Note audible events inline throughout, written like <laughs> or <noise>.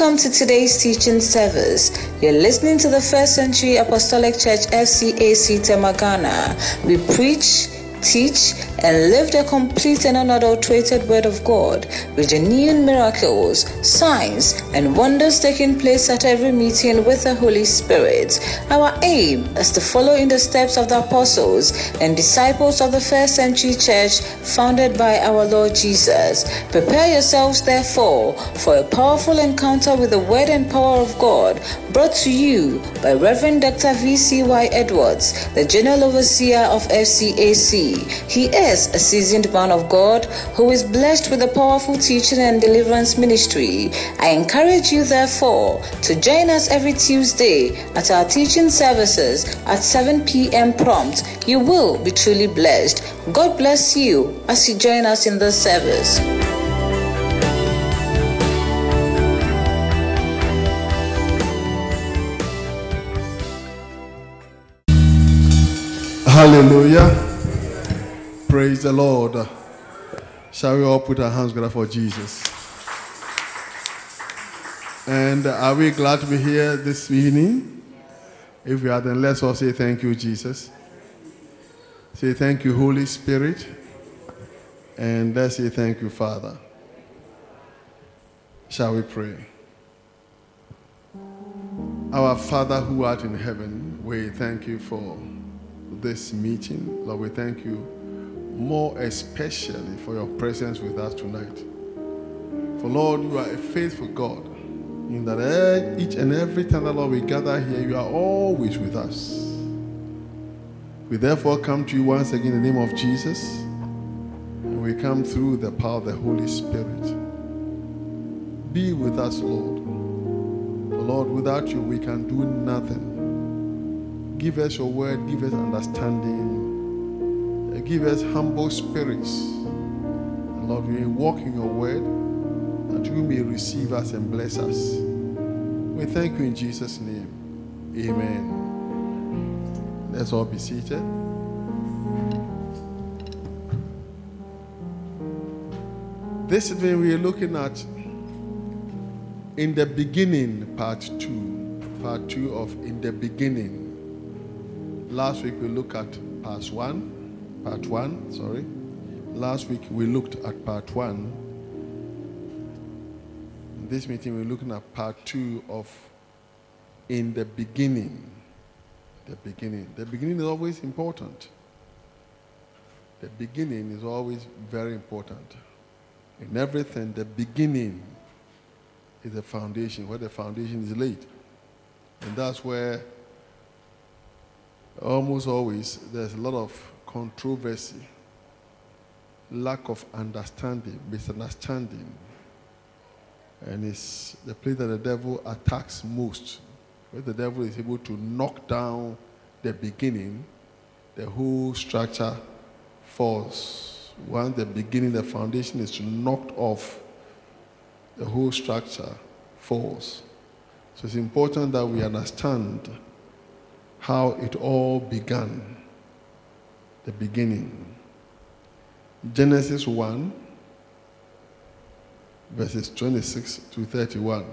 Welcome to today's teaching service. You're listening to the First Century Apostolic Church FCAC Tema Ghana. We preach, teach, and live the complete and unadulterated Word of God with genuine miracles, signs, and wonders taking place at every meeting with the Holy Spirit. Our aim is to follow in the steps of the apostles and disciples of the first century church founded by our Lord Jesus. Prepare yourselves, therefore, for a powerful encounter with the Word and power of God brought to you by Reverend Dr. V.C.Y. Edwards, the General Overseer of FCAC. He is a seasoned man of God who is blessed with a powerful teaching and deliverance ministry. I encourage you, therefore, to join us every Tuesday at our teaching services at 7 p.m. prompt. You will be truly blessed. God bless you as you join us in this service. Hallelujah. Praise the Lord. Shall we all put our hands together for Jesus? And are we glad to be here this evening? If we are, then let's all say thank you, Jesus. Say thank you, Holy Spirit. And let's say thank you, Father. Shall we pray? Our Father who art in heaven, we thank you for this meeting. Lord, we thank you more especially for your presence with us tonight. For Lord, you are a faithful God. In that each and every time that Lord we gather here, you are always with us. We therefore come to you once again in the name of Jesus. And we come through the power of the Holy Spirit. Be with us, Lord. For Lord, without you we can do nothing. Give us your word, give us understanding, give us humble spirits. And Lord, we walk in your word that you may receive us and bless us. We thank you in Jesus' name. Amen. Let's all be seated. This evening we are looking at in the beginning, part two. Part two of in the beginning. Last week we looked at part one, part one, sorry. Last week we looked at part one. In this meeting we're looking at part two of in the beginning. The beginning. The beginning is always important. The beginning is always very important. In everything, the beginning is the foundation, where the foundation is laid. And that's where almost always there's a lot of controversy, lack of understanding, misunderstanding. And it's the place that the devil attacks most. Where the devil is able to knock down the beginning, the whole structure falls. Once the beginning, the foundation is knocked off, the whole structure falls. So it's important that we understand how it all began. The beginning. Genesis 1, verses 26 to 31.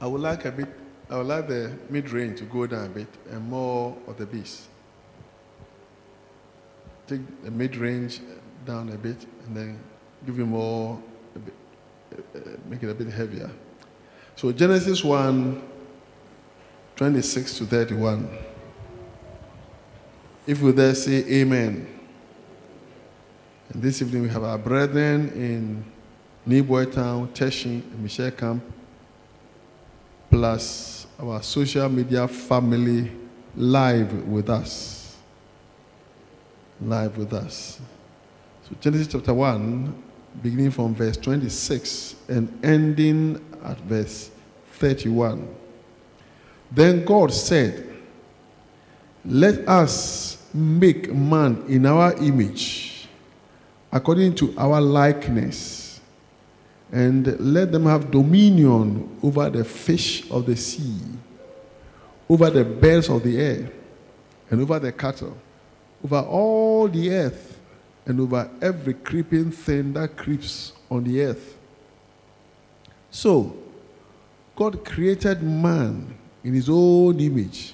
I would like a bit, I would like the mid range to go down a bit and more of the bass. Take the mid range down a bit and then give you more, bit, uh, make it a bit heavier. So Genesis 1, 26 to 31. If we there say amen. And this evening we have our brethren in Neighbor Town, Teshin, and Michel Camp, plus our social media family live with us. Live with us. So Genesis chapter 1, beginning from verse 26 and ending at verse 31. Then God said, Let us make man in our image, according to our likeness, and let them have dominion over the fish of the sea, over the birds of the air, and over the cattle, over all the earth, and over every creeping thing that creeps on the earth. So, God created man in his own image.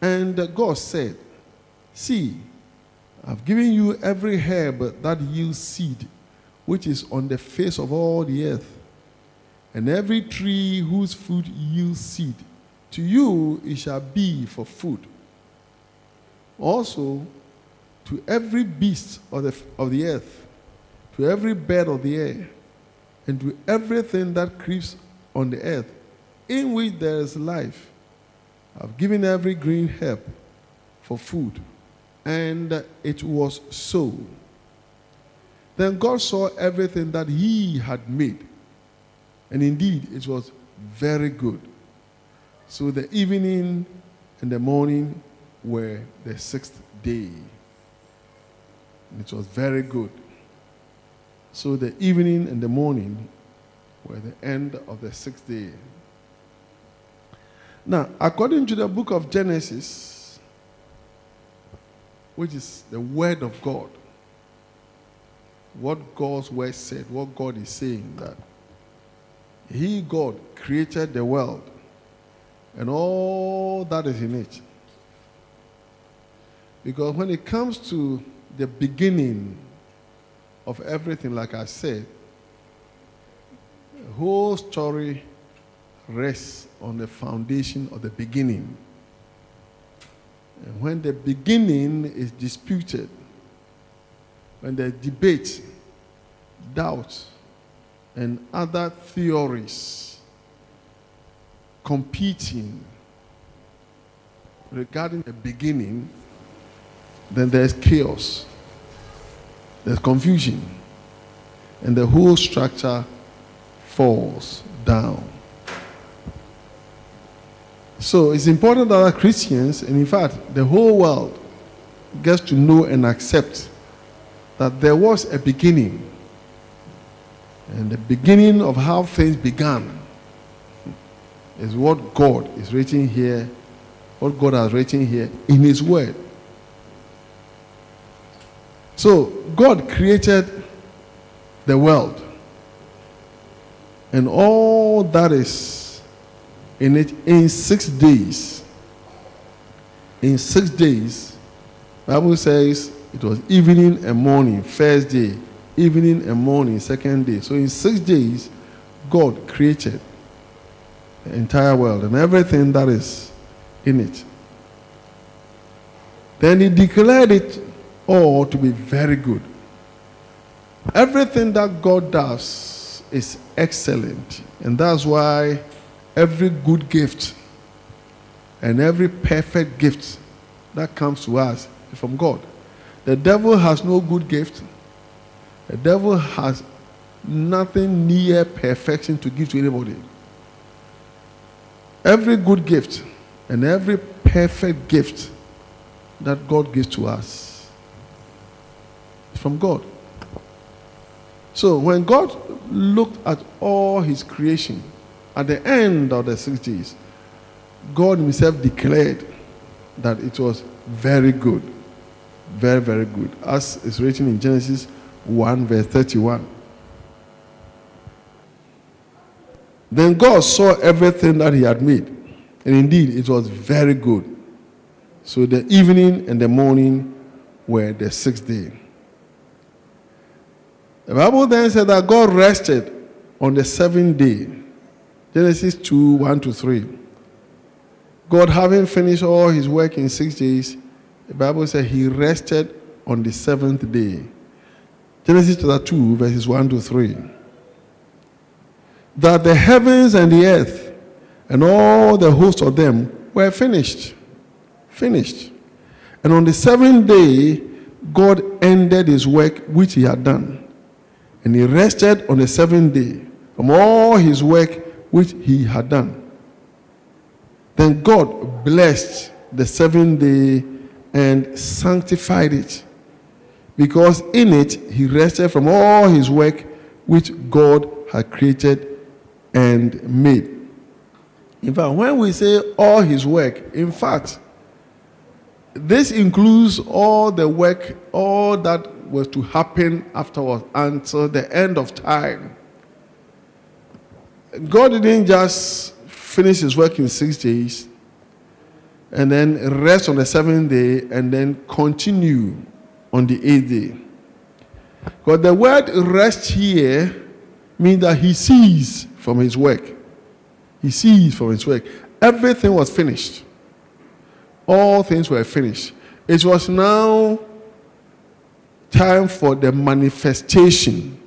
And God said, See, I've given you every herb that yields seed, which is on the face of all the earth, and every tree whose fruit yields seed. To you it shall be for food. Also, to every beast of the, of the earth, to every bird of the air, and to everything that creeps on the earth, in which there is life, I've given every green herb for food. And it was so. Then God saw everything that He had made. And indeed, it was very good. So the evening and the morning were the sixth day. And it was very good. So the evening and the morning were the end of the sixth day. Now, according to the book of Genesis, which is the word of God, what God's word said, what God is saying, that He, God, created the world and all that is in it. Because when it comes to the beginning of everything, like I said, the whole story rests on the foundation of the beginning. And when the beginning is disputed, when there's debate, doubt, and other theories competing regarding the beginning, then there's chaos, there's confusion, and the whole structure falls down. So it's important that Christians, and in fact, the whole world, gets to know and accept that there was a beginning. And the beginning of how things began is what God is writing here, what God has written here in His Word. So, God created the world and all that is in it in six days. In six days, Bible says it was evening and morning, first day, evening and morning, second day. So in six days, God created the entire world and everything that is in it. Then he declared it all to be very good. Everything that God does is excellent. And that's why every good gift and every perfect gift that comes to us is from God. The devil has no good gift. The devil has nothing near perfection to give to anybody. Every good gift and every perfect gift that God gives to us is from God. So when God looked at all his creation, at the end of the six days, God Himself declared that it was very good. Very, very good. As is written in Genesis 1, verse 31. Then God saw everything that He had made, and indeed it was very good. So the evening and the morning were the sixth day. The Bible then said that God rested on the seventh day Genesis 2 1 to 3. God, having finished all his work in six days, the Bible says he rested on the seventh day. Genesis chapter 2, verses 1 to 3. That the heavens and the earth and all the host of them were finished. Finished. And on the seventh day, God ended his work which he had done. And he rested on the seventh day from all his work which he had done. Then God blessed the seventh day and sanctified it, because in it he rested from all his work which God had created and made. In fact, when we say all his work, in fact, this includes all the work, all that was to happen afterwards until the end of time. God didn't just finish his work in six days and then rest on the seventh day and then continue on the eighth day. But the word rest here means that he ceased from his work. He ceased from his work. Everything was finished. All things were finished. It was now time for the manifestation.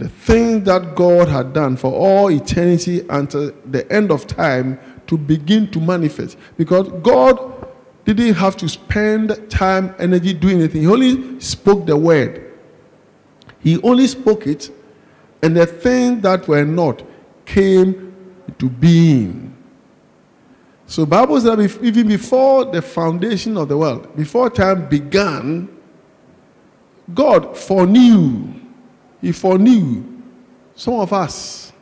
The thing that God had done for all eternity until the end of time to begin to manifest. Because God didn't have to spend time, energy doing anything. He only spoke the word. He only spoke it, and the things that were not came to being. So Bible says even before the foundation of the world, before time began, God foreknew. He foreknew some of us.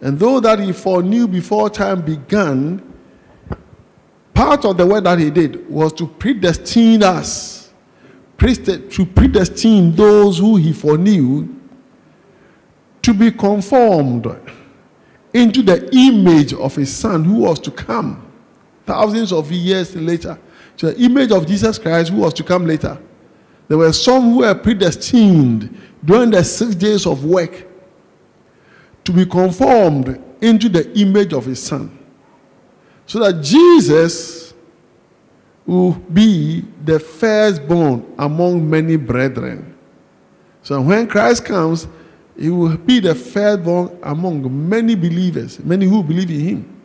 And though that he foreknew before time began, part of the work that he did was to predestine us, to predestine those who he foreknew to be conformed into the image of his son who was to come thousands of years later. To the image of Jesus Christ who was to come later. There were some who were predestined during the six days of work to be conformed into the image of his son. So that Jesus will be the firstborn among many brethren. So when Christ comes, he will be the firstborn among many believers, many who believe in him.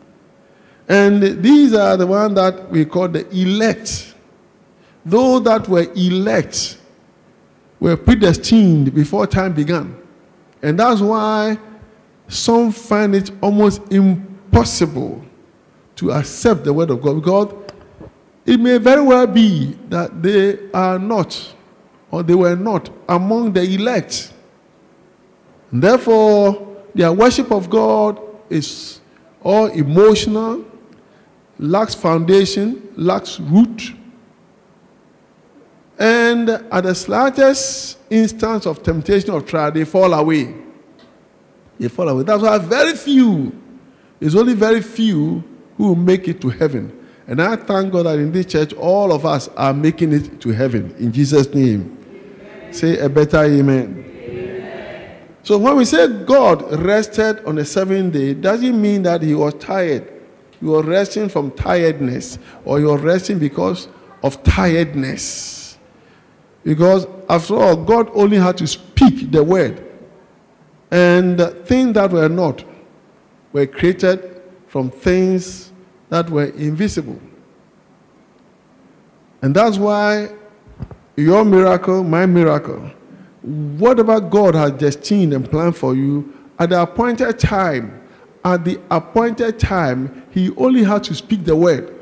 And these are the ones that we call the elect. Those that were elect were predestined before time began. And that's why some find it almost impossible to accept the word of God because it may very well be that they are not or they were not among the elect. And therefore, their worship of God is all emotional, lacks foundation, lacks root, and at the slightest instance of temptation or trial, they fall away. They fall away. That's why very few, it's only very few who make it to heaven. And I thank God that in this church, all of us are making it to heaven. In Jesus' name. Amen. Say a better amen. amen. So when we say God rested on the seventh day, doesn't mean that he was tired. You are resting from tiredness, or you are resting because of tiredness. Because after all, God only had to speak the word. And things that were not were created from things that were invisible. And that's why your miracle, my miracle, whatever God has destined and planned for you, at the appointed time, at the appointed time, he only had to speak the word,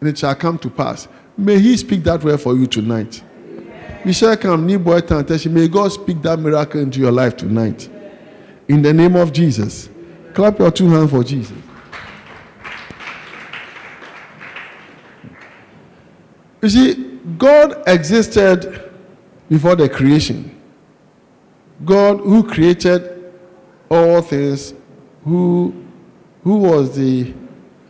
and it shall come to pass. May he speak that word for you tonight. May God speak that miracle into your life tonight. In the name of Jesus. Clap your two hands for Jesus. You see, God existed before the creation. God, who created all things, who, who was the,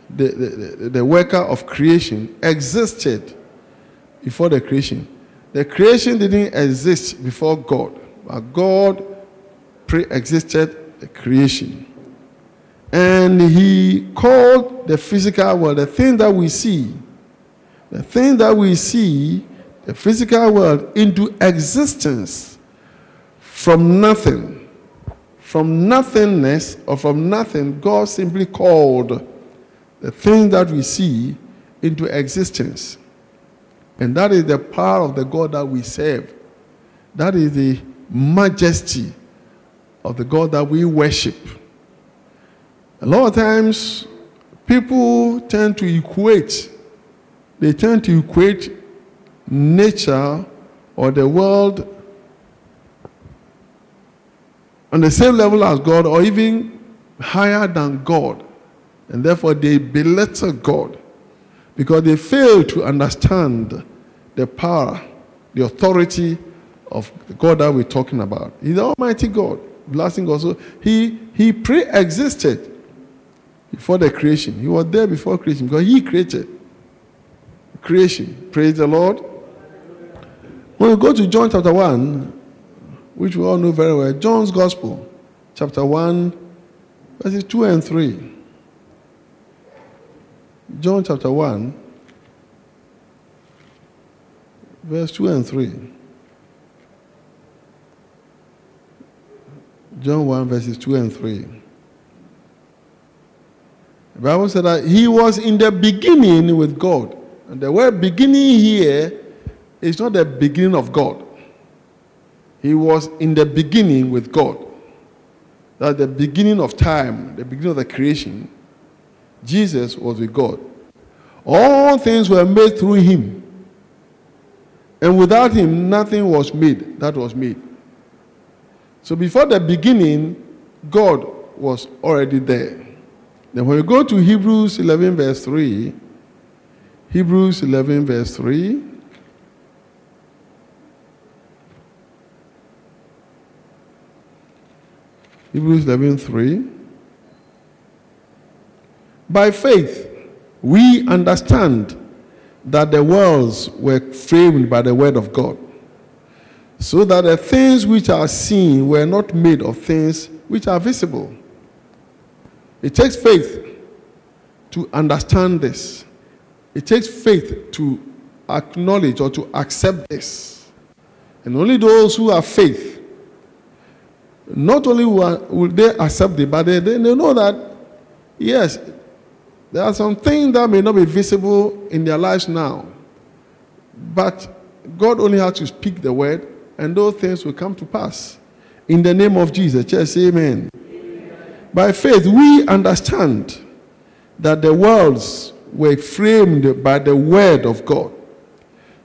the, the, the worker of creation, existed before the creation. The creation didn't exist before God, but God pre existed the creation. And He called the physical world, the thing that we see, the thing that we see, the physical world, into existence from nothing from nothingness or from nothing, God simply called the thing that we see into existence. And that is the power of the God that we serve. That is the majesty of the God that we worship. A lot of times, people tend to equate, they tend to equate nature or the world on the same level as God or even higher than God. And therefore, they belittle God because they fail to understand the power, the authority of God that we're talking about. He's the Almighty God, blessing God. So he, he pre existed before the creation. He was there before creation because He created creation. Praise the Lord. When we go to John chapter 1, which we all know very well, John's Gospel, chapter 1, verses 2 and 3. John chapter 1, verse 2 and 3. John 1, verses 2 and 3. The Bible said that he was in the beginning with God. And the word beginning here is not the beginning of God. He was in the beginning with God. That the beginning of time, the beginning of the creation, Jesus was with God. All things were made through him. And without him, nothing was made that was made. So before the beginning, God was already there. Then when we go to Hebrews 11, verse 3, Hebrews 11, verse 3. Hebrews 11, 3. By faith, we understand that the worlds were framed by the word of God, so that the things which are seen were not made of things which are visible. It takes faith to understand this. It takes faith to acknowledge or to accept this. And only those who have faith, not only will they accept it, but they, they know that, yes, there are some things that may not be visible in their lives now. But God only has to speak the word, and those things will come to pass. In the name of Jesus. Just amen. amen. By faith, we understand that the worlds were framed by the word of God,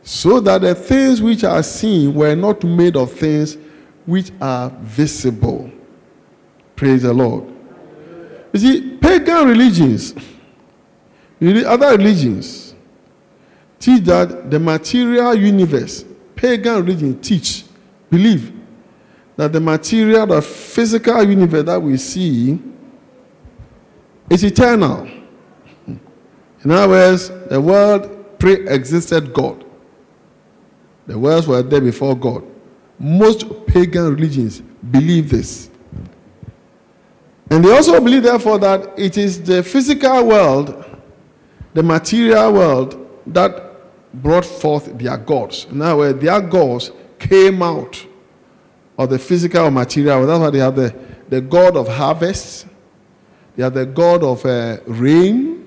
so that the things which are seen were not made of things which are visible. Praise the Lord. You see, pagan religions, other religions, teach that the material universe, pagan religion teach, believe that the material, the physical universe that we see is eternal. In other words, the world pre existed God. The worlds were there before God. Most pagan religions believe this. And they also believe, therefore, that it is the physical world, the material world, that brought forth their gods. In other words, their gods came out of the physical material. That's why they have the, the god of harvest, they have the god of uh, rain,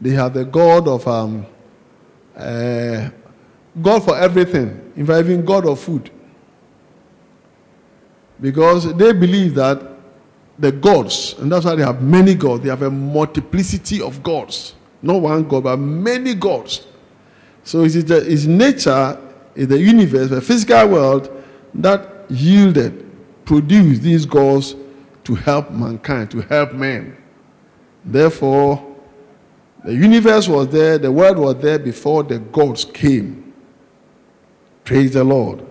they have the God of um, uh, God for everything, even God of food. Because they believe that the gods, and that's why they have many gods, they have a multiplicity of gods. Not one God, but many gods. So it's, it's nature, it's the universe, the physical world that yielded, produced these gods to help mankind, to help men. Therefore, the universe was there, the world was there before the gods came. Praise the Lord.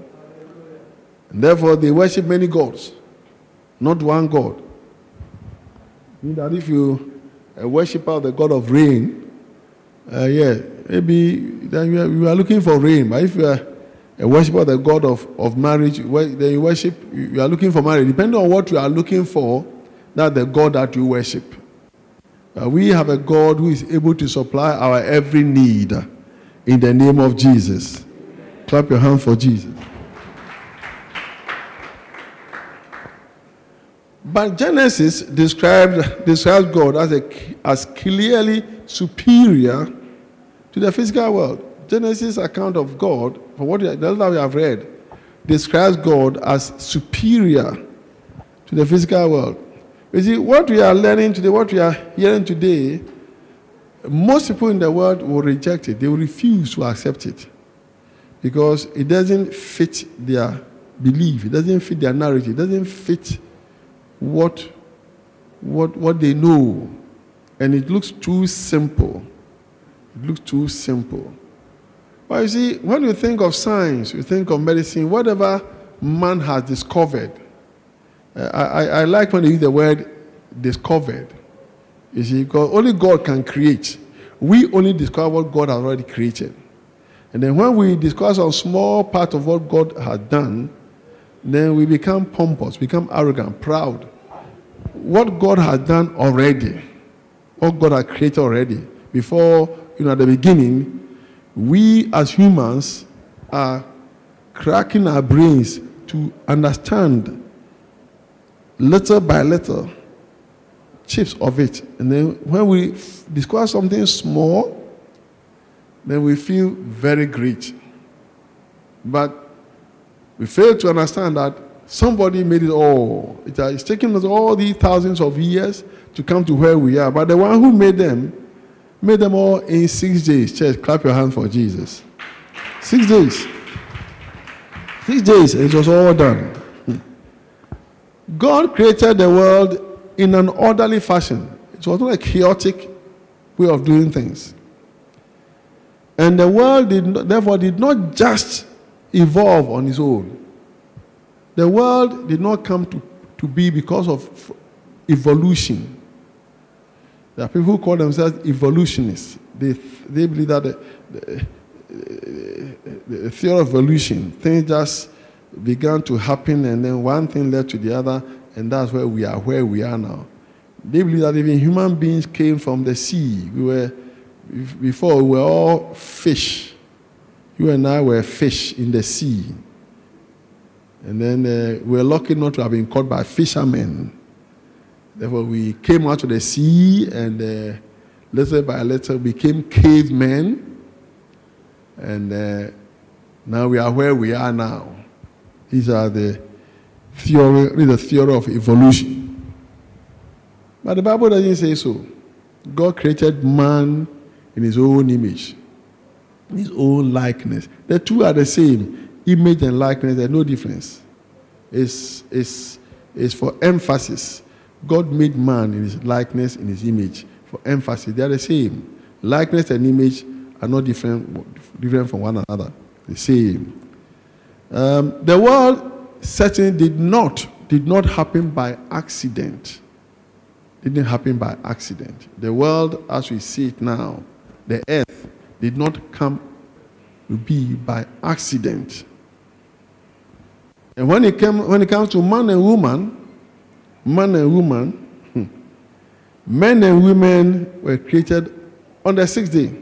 And therefore, they worship many gods, not one God. Mean that if you a worshiper of the God of rain, uh, yeah, maybe then you are, you are, looking for rain. But if you are a worshiper of the God of, of marriage, then you worship, you are looking for marriage. Depending on what you are looking for, that's the God that you worship. Uh, we have a God who is able to supply our every need in the name of Jesus. Clap your hand for Jesus. But Genesis described, describes God as, a, as clearly superior to the physical world. Genesis account of God, for what we, that we have read, describes God as superior to the physical world. You see, what we are learning today, what we are hearing today, most people in the world will reject it. They will refuse to accept it because it doesn't fit their belief. It doesn't fit their narrative. It doesn't fit what, what, what they know. And it looks too simple. It looks too simple. But you see, when you think of science, you think of medicine, whatever man has discovered, uh, I, I, like when you use the word discovered. You see, because only God can create. We only discover what God has already created. And then when we discuss a small part of what God has done, then we become pompous, become arrogant, proud. What God has done already, what God has created already, before, you know, at the beginning, we as humans are cracking our brains to understand little by little chips of it. And then when we discover something small, then we feel very great. But we fail to understand that somebody made it all. It's taken us all these thousands of years to come to where we are. But the one who made them, made them all in six days. Church, clap your hands for Jesus. Six days. Six days, it was all done. God created the world in an orderly fashion. It was not a chaotic way of doing things. And the world did not, therefore did not just evolve on its own. The world did not come to, to be because of evolution. There are people who call themselves evolutionists. They, they believe that the, the, the theory of evolution, things just began to happen and then one thing led to the other, and that's where we are, where we are now. They believe that even human beings came from the sea. We were, before, we were all fish. You and I were fish in the sea. And then uh, we were lucky not to have been caught by fishermen. Therefore, we came out to the sea and uh, little by little became cavemen. And uh, now we are where we are now. These are the theory, the theory of evolution. But the Bible doesn't say so. God created man in his own image, in his own likeness. The two are the same image and likeness, there's no difference. It's, it's, it's for emphasis. God made man in his likeness, in his image. For emphasis, they are the same. Likeness and image are not different, different from one another. The same. Um, the world certainly did not did not happen by accident. Didn't happen by accident. The world, as we see it now, the earth, did not come to be by accident. And when it came, when it comes to man and woman, man and woman, hmm, men and women were created on the sixth day.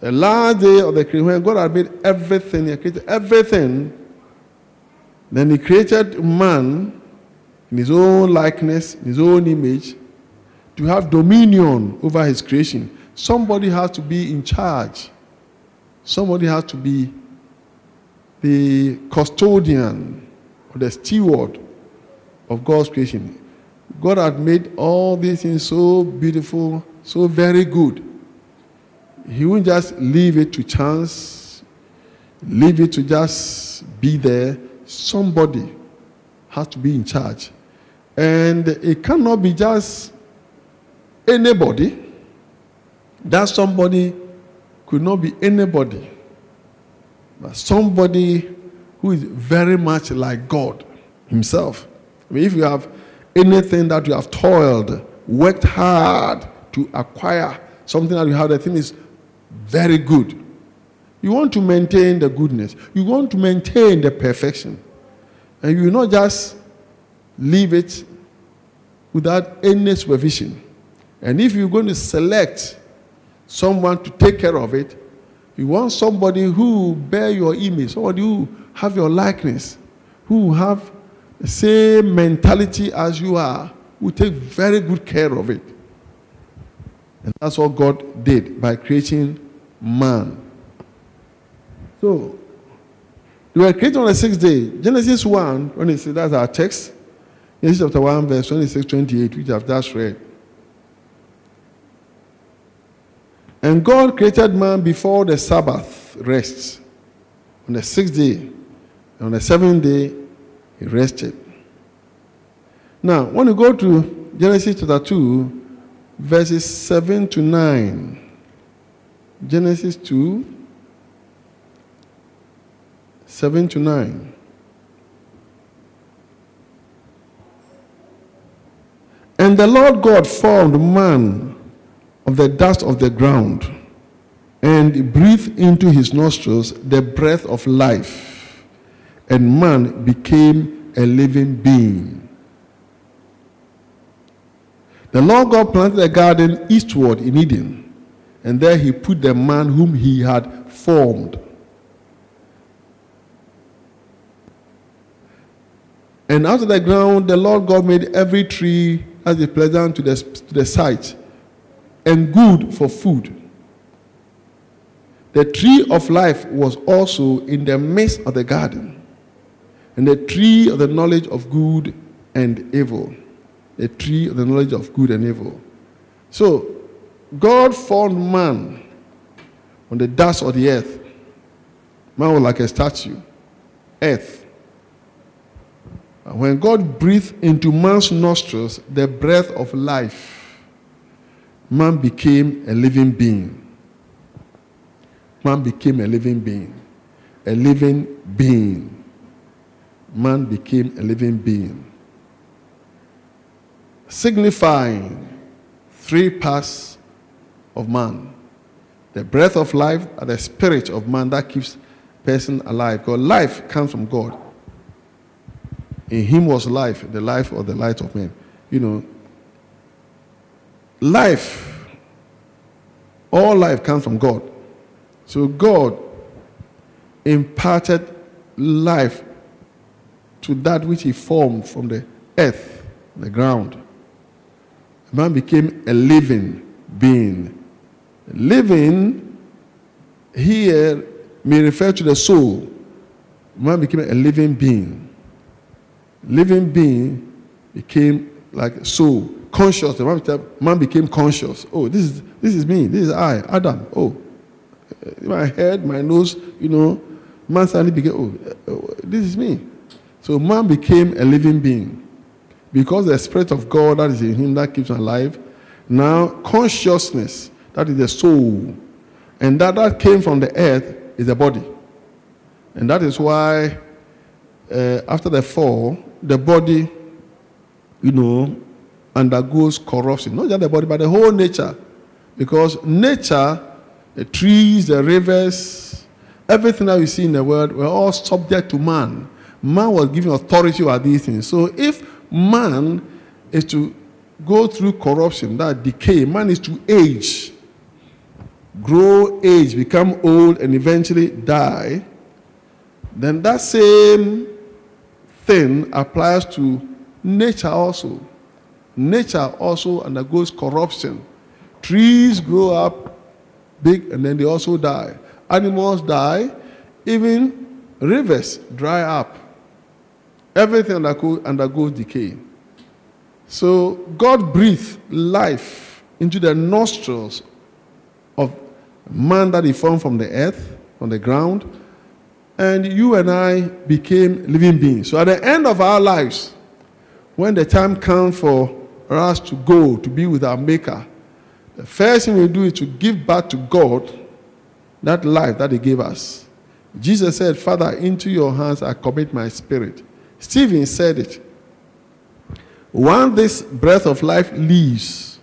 The last day of the creation, when God had made everything, He created everything then he created man in his own likeness, in his own image, to have dominion over his creation. Somebody has to be in charge. Somebody has to be the custodian or the steward of God's creation. God had made all these things so beautiful, so very good. He wouldn't just leave it to chance, leave it to just be there somebody has to be in charge. And it cannot be just anybody. That somebody could not be anybody, somebody who is very much like God Himself. I mean, if you have anything that you have toiled, worked hard to acquire, something that you have, the thing is very good. You want to maintain the goodness. You want to maintain the perfection. And you not just leave it without any supervision. And if you're going to select someone to take care of it, you want somebody who bear your image, somebody who have your likeness, who have the same mentality as you are, who take very good care of it. And that's what God did by creating man. So, they were created on the sixth day. Genesis 1, when it says that's our text. Genesis chapter 1, verse 26, 28, which I've just read. And God created man before the Sabbath rest. On the sixth day, on the seventh day, he rested. Now, when you go to Genesis chapter 2, verses 7 to 9. Genesis 2, 7 to 9. And the Lord God formed man of the dust of the ground and breathed into his nostrils the breath of life, and man became a living being. The Lord God planted a garden eastward in Eden, and there he put the man whom he had formed. And out of the ground, the Lord God made every tree as is pleasant to the, to the sight and good for food. The tree of life was also in the midst of the garden, and the tree of the knowledge of good and evil a tree of the knowledge of good and evil. So, God formed man on the dust of the earth. Man was like a statue, earth. And when God breathed into man's nostrils the breath of life, man became a living being. Man became a living being. A living being. Man became a living being signifying three parts of man the breath of life and the spirit of man that keeps person alive because life comes from god in him was life the life of the light of men you know life all life comes from god so god imparted life to that which he formed from the earth the ground man became a living being. Living here may refer to the soul. Man became a living being. Living being became like soul, conscious. Man became conscious. Oh, this is this is me. This is I, Adam. Oh, my head, my nose. You know, man suddenly became. Oh, this is me. So man became a living being because the Spirit of God that is in him that keeps him alive. Now, consciousness, that is the soul. And that that came from the earth is the body. And that is why uh, after the fall, the body, you know, undergoes corruption. Not just the body, but the whole nature. Because nature, the trees, the rivers, everything that we see in the world, were all subject to man. Man was given authority over these things. So if man is to go through corruption, that decay. Man is to age, grow, age, become old, and eventually die. Then that same thing applies to nature also. Nature also undergoes corruption. Trees grow up big and then they also die. Animals die. Even rivers dry up. Everything undergoes decay. So God breathed life into the nostrils of man that he formed from the earth, from the ground, and you and I became living beings. So at the end of our lives, when the time comes for us to go to be with our Maker, the first thing we do is to give back to God that life that He gave us. Jesus said, Father, into your hands I commit my spirit. Stephen said it. When this breath of life leaves,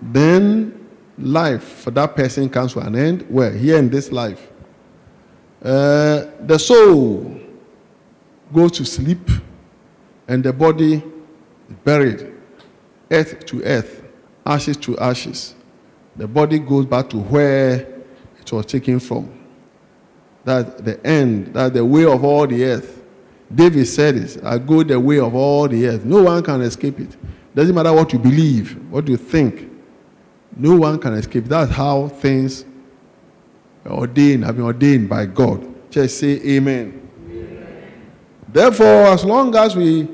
then life for that person comes to an end. Where? Here in this life. Uh, the soul goes to sleep and the body is buried, earth to earth, ashes to ashes. The body goes back to where it was taken from. That the end, that the way of all the earth. David said it I go the way of all the earth. No one can escape it. Doesn't matter what you believe, what you think. No one can escape. That's how things are ordained, have been ordained by God. Just say amen. amen. Therefore, as long as we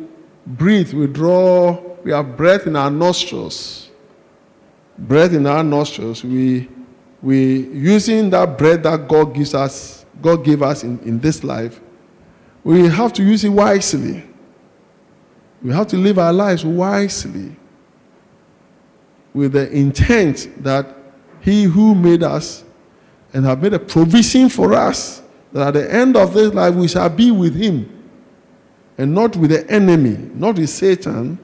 breathe, we draw, we have breath in our nostrils. Breath in our nostrils, we we using that breath that God gives us, God gave us in, in this life, we have to use it wisely. We have to live our lives wisely with the intent that He who made us and have made a provision for us that at the end of this life we shall be with Him and not with the enemy, not with Satan.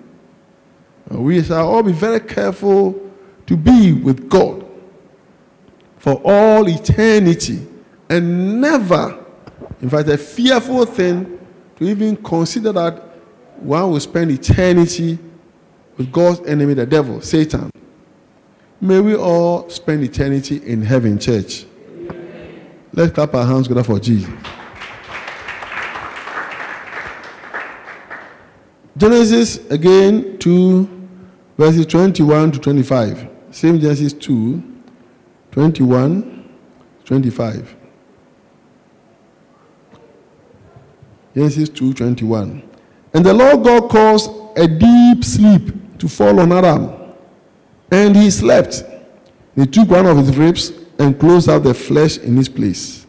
We shall all be very careful to be with God for all eternity and never, in fact, a fearful thing to even consider that one will spend eternity with God's enemy, the devil, Satan. May we all spend eternity in heaven, church. Let's clap our hands together for Jesus. Genesis again 2, verses 21 to 25. Same Genesis 2, 21, 25. Genesis 2, 21. And the Lord God caused a deep sleep to fall on Adam, and he slept. He took one of his ribs and closed out the flesh in his place.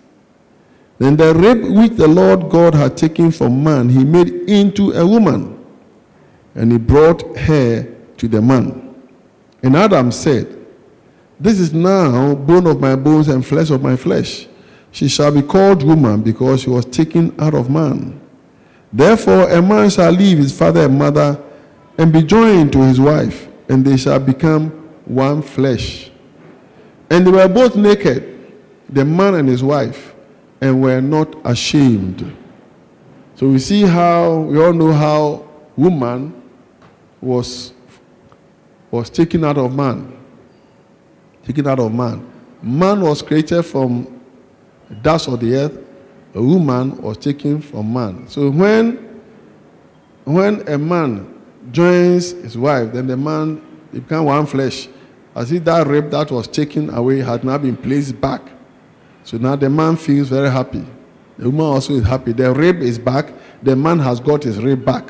Then the rib which the Lord God had taken from man, he made into a woman, and he brought her to the man. And Adam said, This is now bone of my bones and flesh of my flesh. She shall be called woman because she was taken out of man. Therefore, a man shall leave his father and mother and be joined to his wife, and they shall become one flesh. And they were both naked, the man and his wife, and were not ashamed. So we see how, we all know how woman was, was taken out of man. Taken out of man. Man was created from dust of the earth, a woman was taken from man. So when, when a man joins his wife, then the man becomes one flesh. As if that rib that was taken away had now been placed back. So now the man feels very happy. The woman also is happy. The rib is back. The man has got his rib back.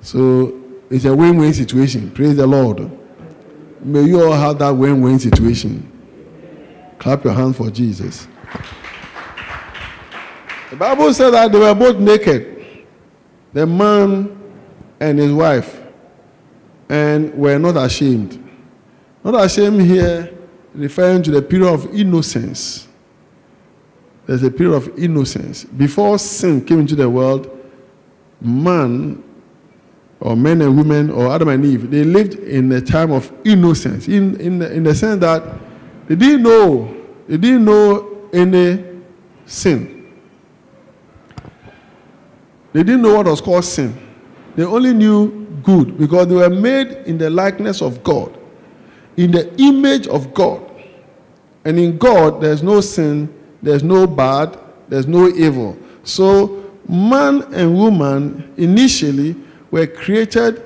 So it's a win-win situation. Praise the Lord. May you all have that win-win situation. Clap your hands for Jesus. The Bible said that they were both naked, the man and his wife, and were not ashamed. Not ashamed here, referring to the period of innocence. There's a period of innocence. Before sin came into the world, man, or men and women, or Adam and Eve, they lived in a time of innocence, in, in, in the sense that they didn't know, they didn't know any sin. They didn't know what was called sin. They only knew good because they were made in the likeness of God, in the image of God. And in God, there's no sin, there's no bad, there's no evil. So, man and woman initially were created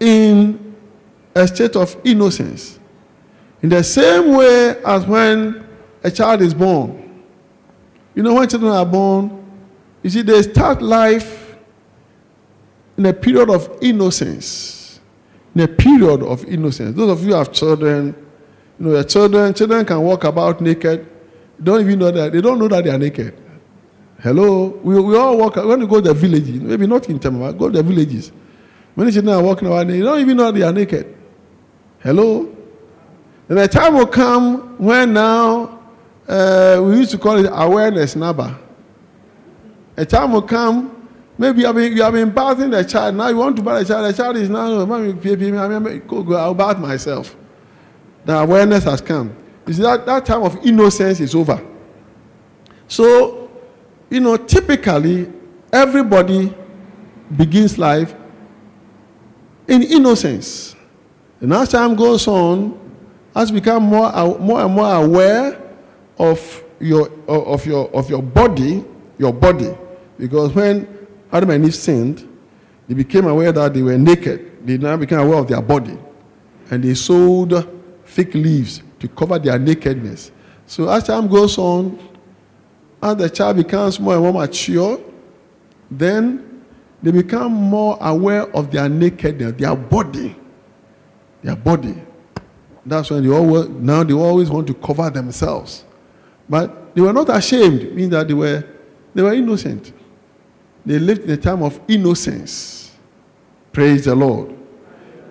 in a state of innocence. In the same way as when a child is born. You know, when children are born, you see, they start life in a period of innocence. In a period of innocence. Those of you have children, you know, your children, children can walk about naked. They don't even know that they don't know that they are naked. Hello, we, we all walk. When you go to the villages, maybe not in Tamama, go to the villages. Many children are walking around, they don't even know they are naked. Hello, and a time will come when now uh, we used to call it awareness number. A time will come, maybe you have, been, you have been bathing the child, now you want to bath the child, the child is now, go, go, I'll bath myself. The awareness has come. You see, that, that time of innocence is over. So, you know, typically, everybody begins life in innocence. And as time goes on, as you become more, more and more aware of your, of, your, of your body, your body, because when Adam and Eve sinned, they became aware that they were naked. They now became aware of their body. And they sewed fig leaves to cover their nakedness. So as time goes on, as the child becomes more and more mature, then they become more aware of their nakedness, their body. Their body. That's when they always, now they always want to cover themselves. But they were not ashamed, meaning that they were, they were innocent. They lived in a time of innocence. Praise the Lord.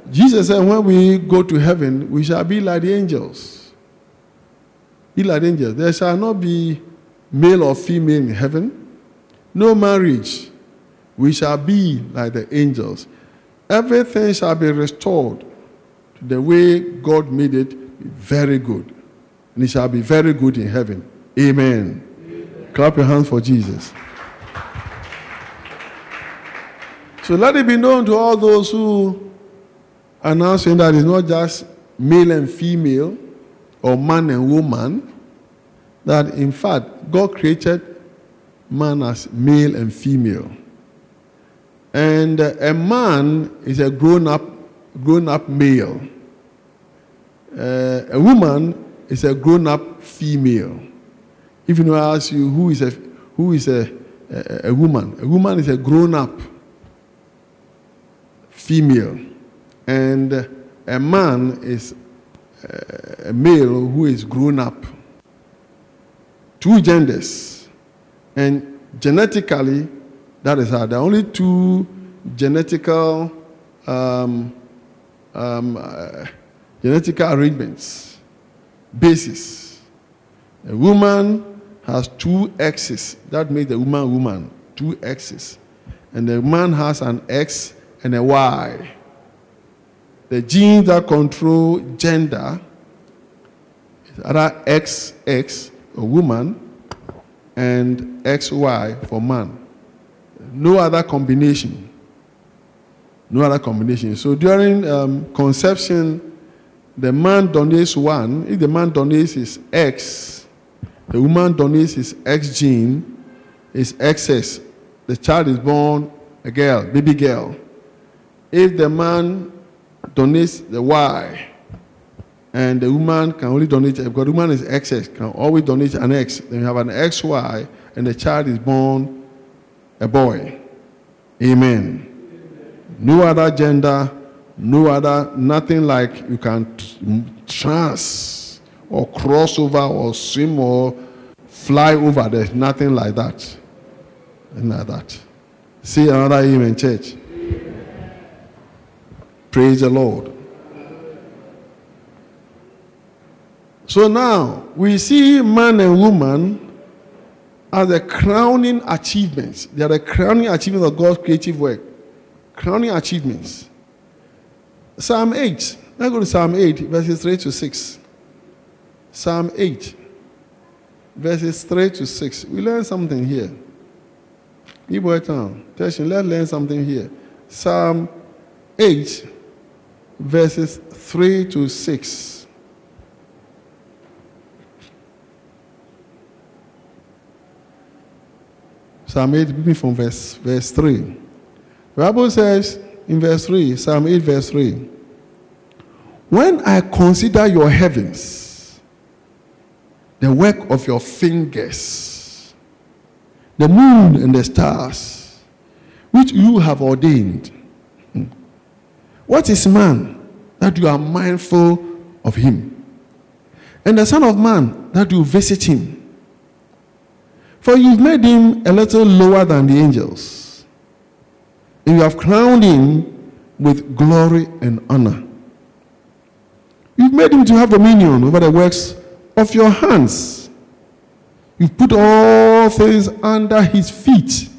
Jesus said, when we go to heaven, we shall be like the angels. Be like angels. There shall not be male or female in heaven, no marriage. We shall be like the angels. Everything shall be restored to the way God made it very good. And it shall be very good in heaven. Amen. Amen. Clap your hands for Jesus. So let it be known to all those who are now saying that it's not just male and female or man and woman, that in fact God created man as male and female. And a man is a grown up, grown up male. Uh, a woman is a grown up female. If you I ask you who is a who is a, a, a woman, a woman is a grown up female, and a man is a male who is grown up. Two genders, and genetically that is how. There are only two genetical um, um, uh, genetical arrangements, basis. A woman has two X's. That makes the woman woman. Two X's. And the man has an X and a Y. The genes that control gender is either XX, a woman, and XY for man. No other combination. No other combination. So during um, conception, the man donates one. If the man donates his X, the woman donates his X gene, his excess. The child is born a girl, baby girl. If the man donates the Y, and the woman can only donate, because the woman is XX, can always donate an X. Then you have an XY, and the child is born a boy. Amen. No other gender, no other, nothing like you can trans or cross over or swim or fly over. There's nothing like that. Nothing like that. See another amen, church. Praise the Lord. So now we see man and woman as the crowning achievements. They are the crowning achievements of God's creative work. Crowning achievements. Psalm 8. Let's go to Psalm 8, verses 3 to 6. Psalm 8, verses 3 to 6. We learn something here. People town. Let's learn something here. Psalm 8, verses 3 to 6. Psalm 8, beginning from verse, verse 3. The Bible says in verse 3, Psalm 8, verse 3, When I consider your heavens, the work of your fingers, the moon and the stars, which you have ordained, hmm, what is man that you are mindful of him? And the Son of Man that you visit him? For you've made him a little lower than the angels, and you have crowned him with glory and honor. You've made him to have dominion over the works of your hands. You've put all things under his feet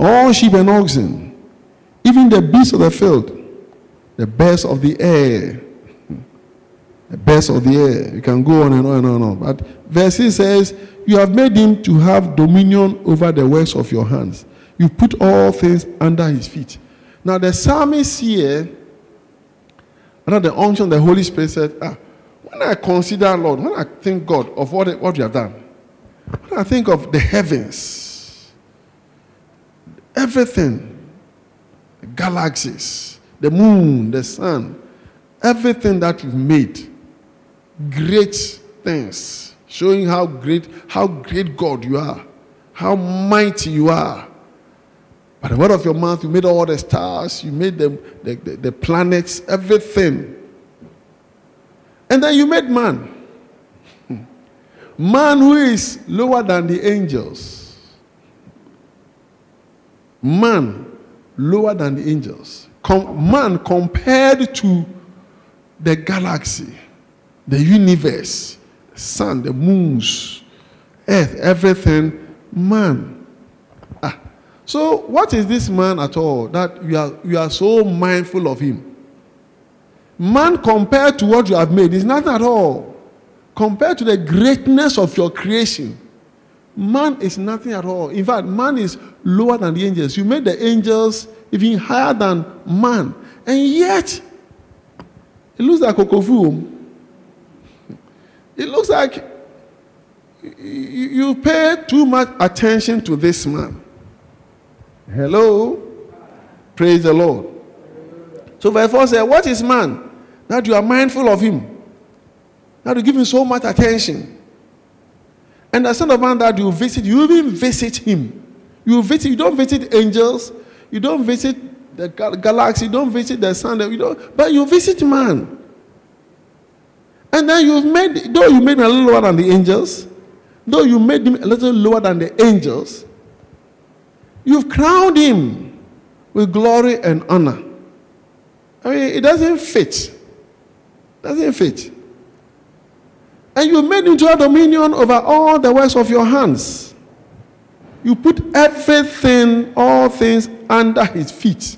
all sheep and oxen, even the beasts of the field, the birds of the air, birds of the air. You can go on and on and on. And on. But verse 6 says, You have made him to have dominion over the works of your hands. You put all things under his feet. Now, the psalmist here, under the unction the Holy Spirit said, ah, When I consider, Lord, when I think, God, of what, what you have done, when I think of the heavens, everything, the galaxies, the moon, the sun, everything that you've made, great things, showing how great, how great God you are, how mighty you are. By the word of your mouth, you made all the stars, you made them, the, the, the planets, everything. And then you made man. Hmm. Man who is lower than the angels. Man lower than the angels. Com- man compared to the galaxy, the universe, sun, the moons, earth, everything, man. Ah. So, what is this man at all that you are, you are so mindful of him? Man, compared to what you have made, is nothing at all. Compared to the greatness of your creation, man is nothing at all. In fact, man is lower than the angels. You made the angels even higher than man. And yet, it looks like a Okofu. It looks like you pay too much attention to this man. Hello? Praise the Lord. So, verse 4 says, What is man? That you are mindful of him. That you give him so much attention. And the Son of Man that you visit, you even visit him. You visit, you don't visit angels, you don't visit the galaxy, you don't visit the sun, you don't, but you visit man. And then you've made, though you made him a little lower than the angels, though you made him a little lower than the angels, you've crowned him with glory and honor. I mean, it doesn't fit. Doesn't fit. And you made him to have dominion over all the works of your hands. You put everything, all things under his feet.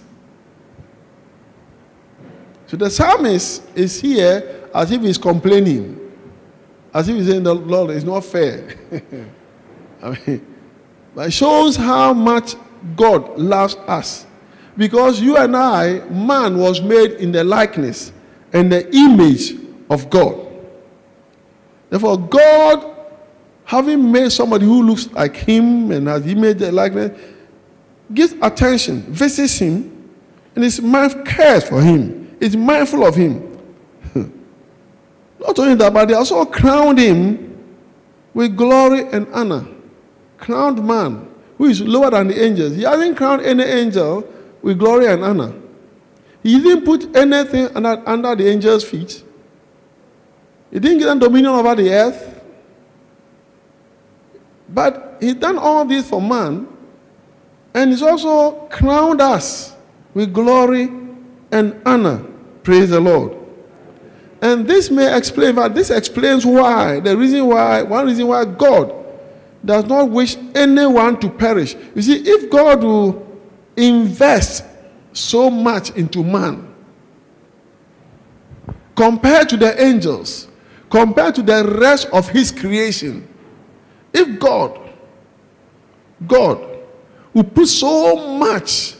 So the psalmist is here as if he's complaining, as if he's saying, The Lord is not fair. <laughs> I mean, but it shows how much God loves us. Because you and I, man was made in the likeness and the image of God. Therefore, God, having made somebody who looks like him and has image the likeness, gives attention, visits him, and is mind cares for him, is mindful of him. Not only that, but they also crowned him with glory and honor. Crowned man who is lower than the angels. He hasn't crowned any angel with glory and honor. He didn't put anything under, under the angels' feet. He didn't give them dominion over the earth. But he done all this for man. And he's also crowned us with glory and honor. Praise the Lord. And this may explain that this explains why, the reason why, one reason why God does not wish anyone to perish. You see, if God will invest so much into man compared to the angels, compared to the rest of his creation, if God, God, will put so much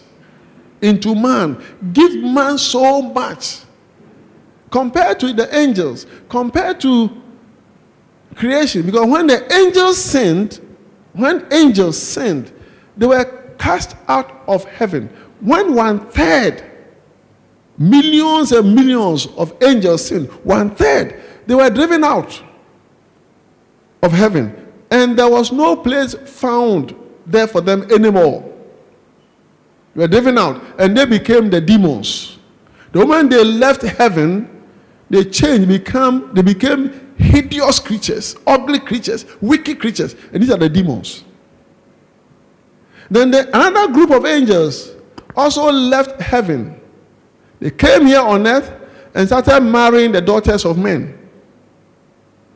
into man, give man so much, compared to the angels, compared to creation, because when the angels sinned, when angels sinned, they were cast out of heaven. When one third, millions and millions of angels sinned, one third, they were driven out of heaven. And there was no place found there for them anymore. They were driven out and they became the demons. The moment they left heaven, they changed, become, they became hideous creatures, ugly creatures, wicked creatures. And these are the demons. Then the, another group of angels also left heaven. They came here on earth and started marrying the daughters of men.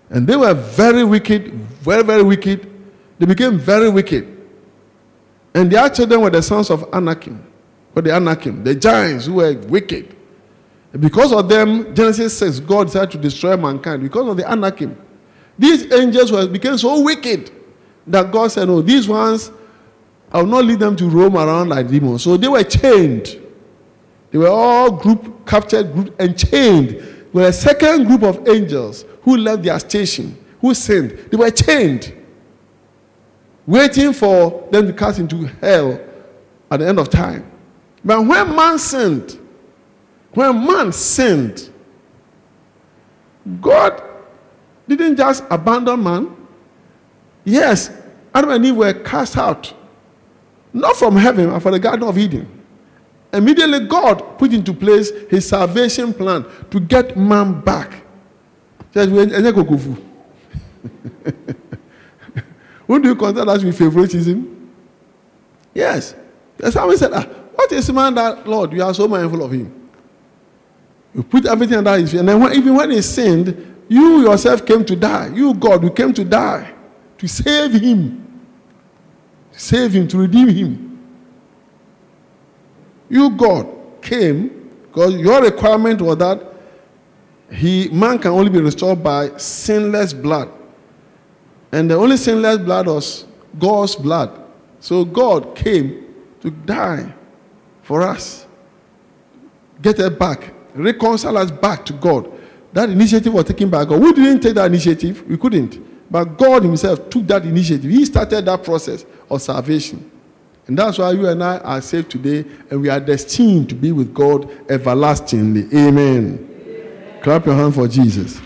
And they were very wicked, very, very wicked. They became very wicked. And their children were the sons of Anakim, or the Anakim, the giants who were wicked. Because of them, Genesis says God decided to destroy mankind because of the Anakim. These angels were, became so wicked that God said, No, these ones, I will not leave them to roam around like demons. So they were chained. They were all group captured, group and chained. With a second group of angels who left their station, who sinned. They were chained, waiting for them to cast into hell at the end of time. But when man sinned, when man sinned, God didn't just abandon man. Yes, Adam and Eve were cast out, not from heaven, but from the Garden of Eden. Immediately, God put into place his salvation plan to get man back. <laughs> Who do you consider to be favoritism? Yes. The psalmist said, What is man that, Lord, you are so mindful of him? You put everything under his feet. And then when, even when he sinned, you yourself came to die. You, God, you came to die to save him. To save him, to redeem him. You, God, came because your requirement was that he man can only be restored by sinless blood. And the only sinless blood was God's blood. So God came to die for us. Get it back. Reconcile us back to God. That initiative was taken by God. We didn't take that initiative. We couldn't. But God Himself took that initiative. He started that process of salvation. And that's why you and I are saved today and we are destined to be with God everlastingly. Amen. Amen. Clap your hand for Jesus.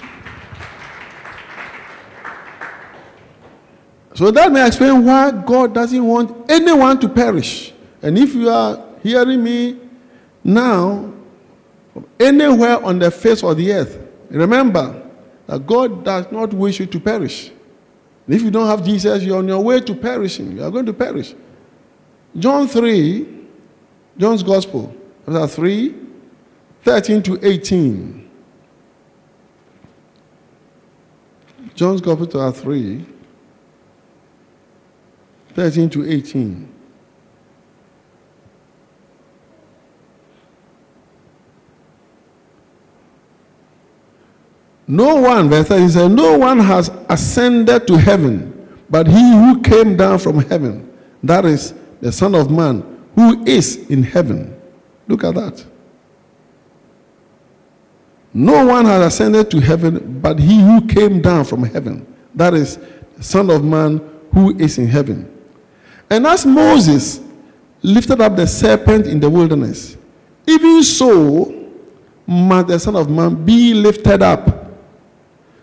So that may explain why God doesn't want anyone to perish. And if you are hearing me now, anywhere on the face of the earth, remember that God does not wish you to perish. If you don't have Jesus, you're on your way to perishing. You are going to perish. John 3, John's Gospel, chapter 3, 13 to 18. John's Gospel, chapter 3, 13 to 18. No one, verse 30 says, No one has ascended to heaven, but he who came down from heaven, that is the Son of Man, who is in heaven. Look at that. No one has ascended to heaven but he who came down from heaven. That is the Son of Man who is in heaven. And as Moses lifted up the serpent in the wilderness, even so must the Son of Man be lifted up,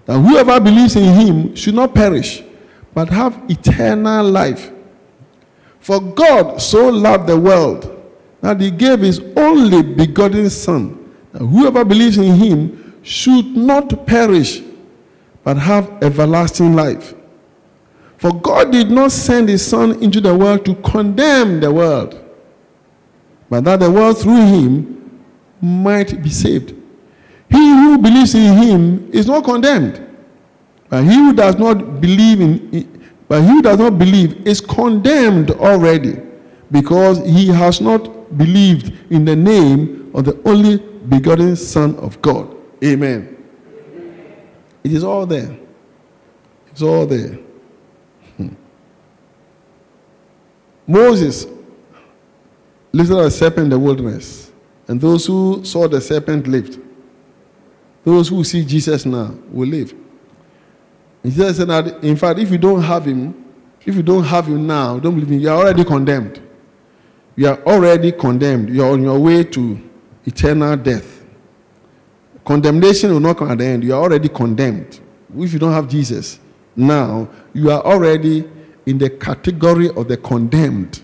that whoever believes in him should not perish, but have eternal life. For God so loved the world that he gave his only begotten Son, that whoever believes in him should not perish, but have everlasting life. For God did not send his Son into the world to condemn the world, but that the world through him might be saved. He who believes in him is not condemned, but he who does not believe in but he who does not believe is condemned already because he has not believed in the name of the only begotten Son of God. Amen. It is all there. It's all there. Hmm. Moses lifted a serpent in the wilderness, and those who saw the serpent lived. Those who see Jesus now will live. He said that, in fact, if you don't have him, if you don't have him now, don't believe me, you are already condemned. You are already condemned. You are on your way to eternal death. Condemnation will not come at the end. You are already condemned. If you don't have Jesus now, you are already in the category of the condemned.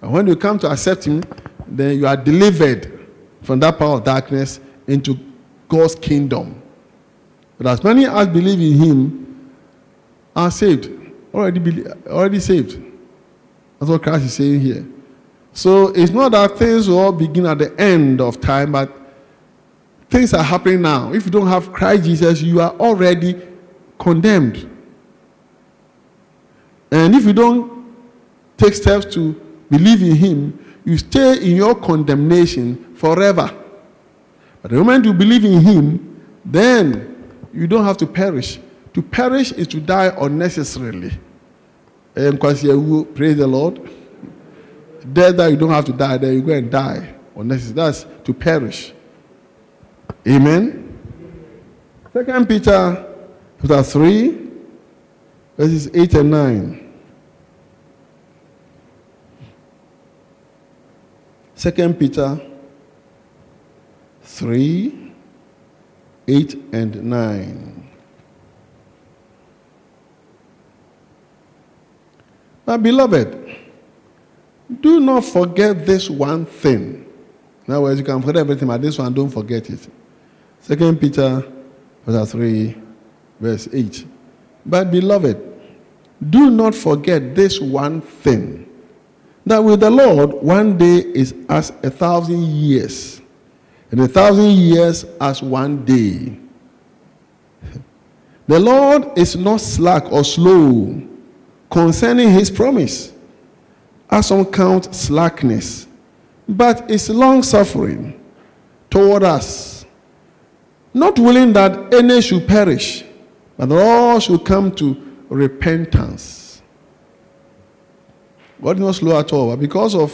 And when you come to accept him, then you are delivered from that power of darkness into God's kingdom. But as many as believe in him are saved, already, already saved. That's what Christ is saying here. So it's not that things will all begin at the end of time, but things are happening now. If you don't have Christ Jesus, you are already condemned. And if you don't take steps to believe in Him, you stay in your condemnation forever. But the moment you believe in Him, then you don't have to perish. To perish is to die unnecessarily. Um, praise the Lord. Death that you don't have to die, then you go and die unnecessarily. That's to perish. Amen. Second Peter chapter 3, verses 8 and 9. Second Peter 3, 8 and 9. Now, beloved, do not forget this one thing. In other words, you can forget everything, but this one, don't forget it. Second Peter chapter 3, verse 8. But beloved, do not forget this one thing that with the Lord, one day is as a thousand years, and a thousand years as one day. The Lord is not slack or slow concerning his promise, as some count slackness, but is long suffering toward us, not willing that any should perish, but that all should come to repentance. God is not slow at all, but because of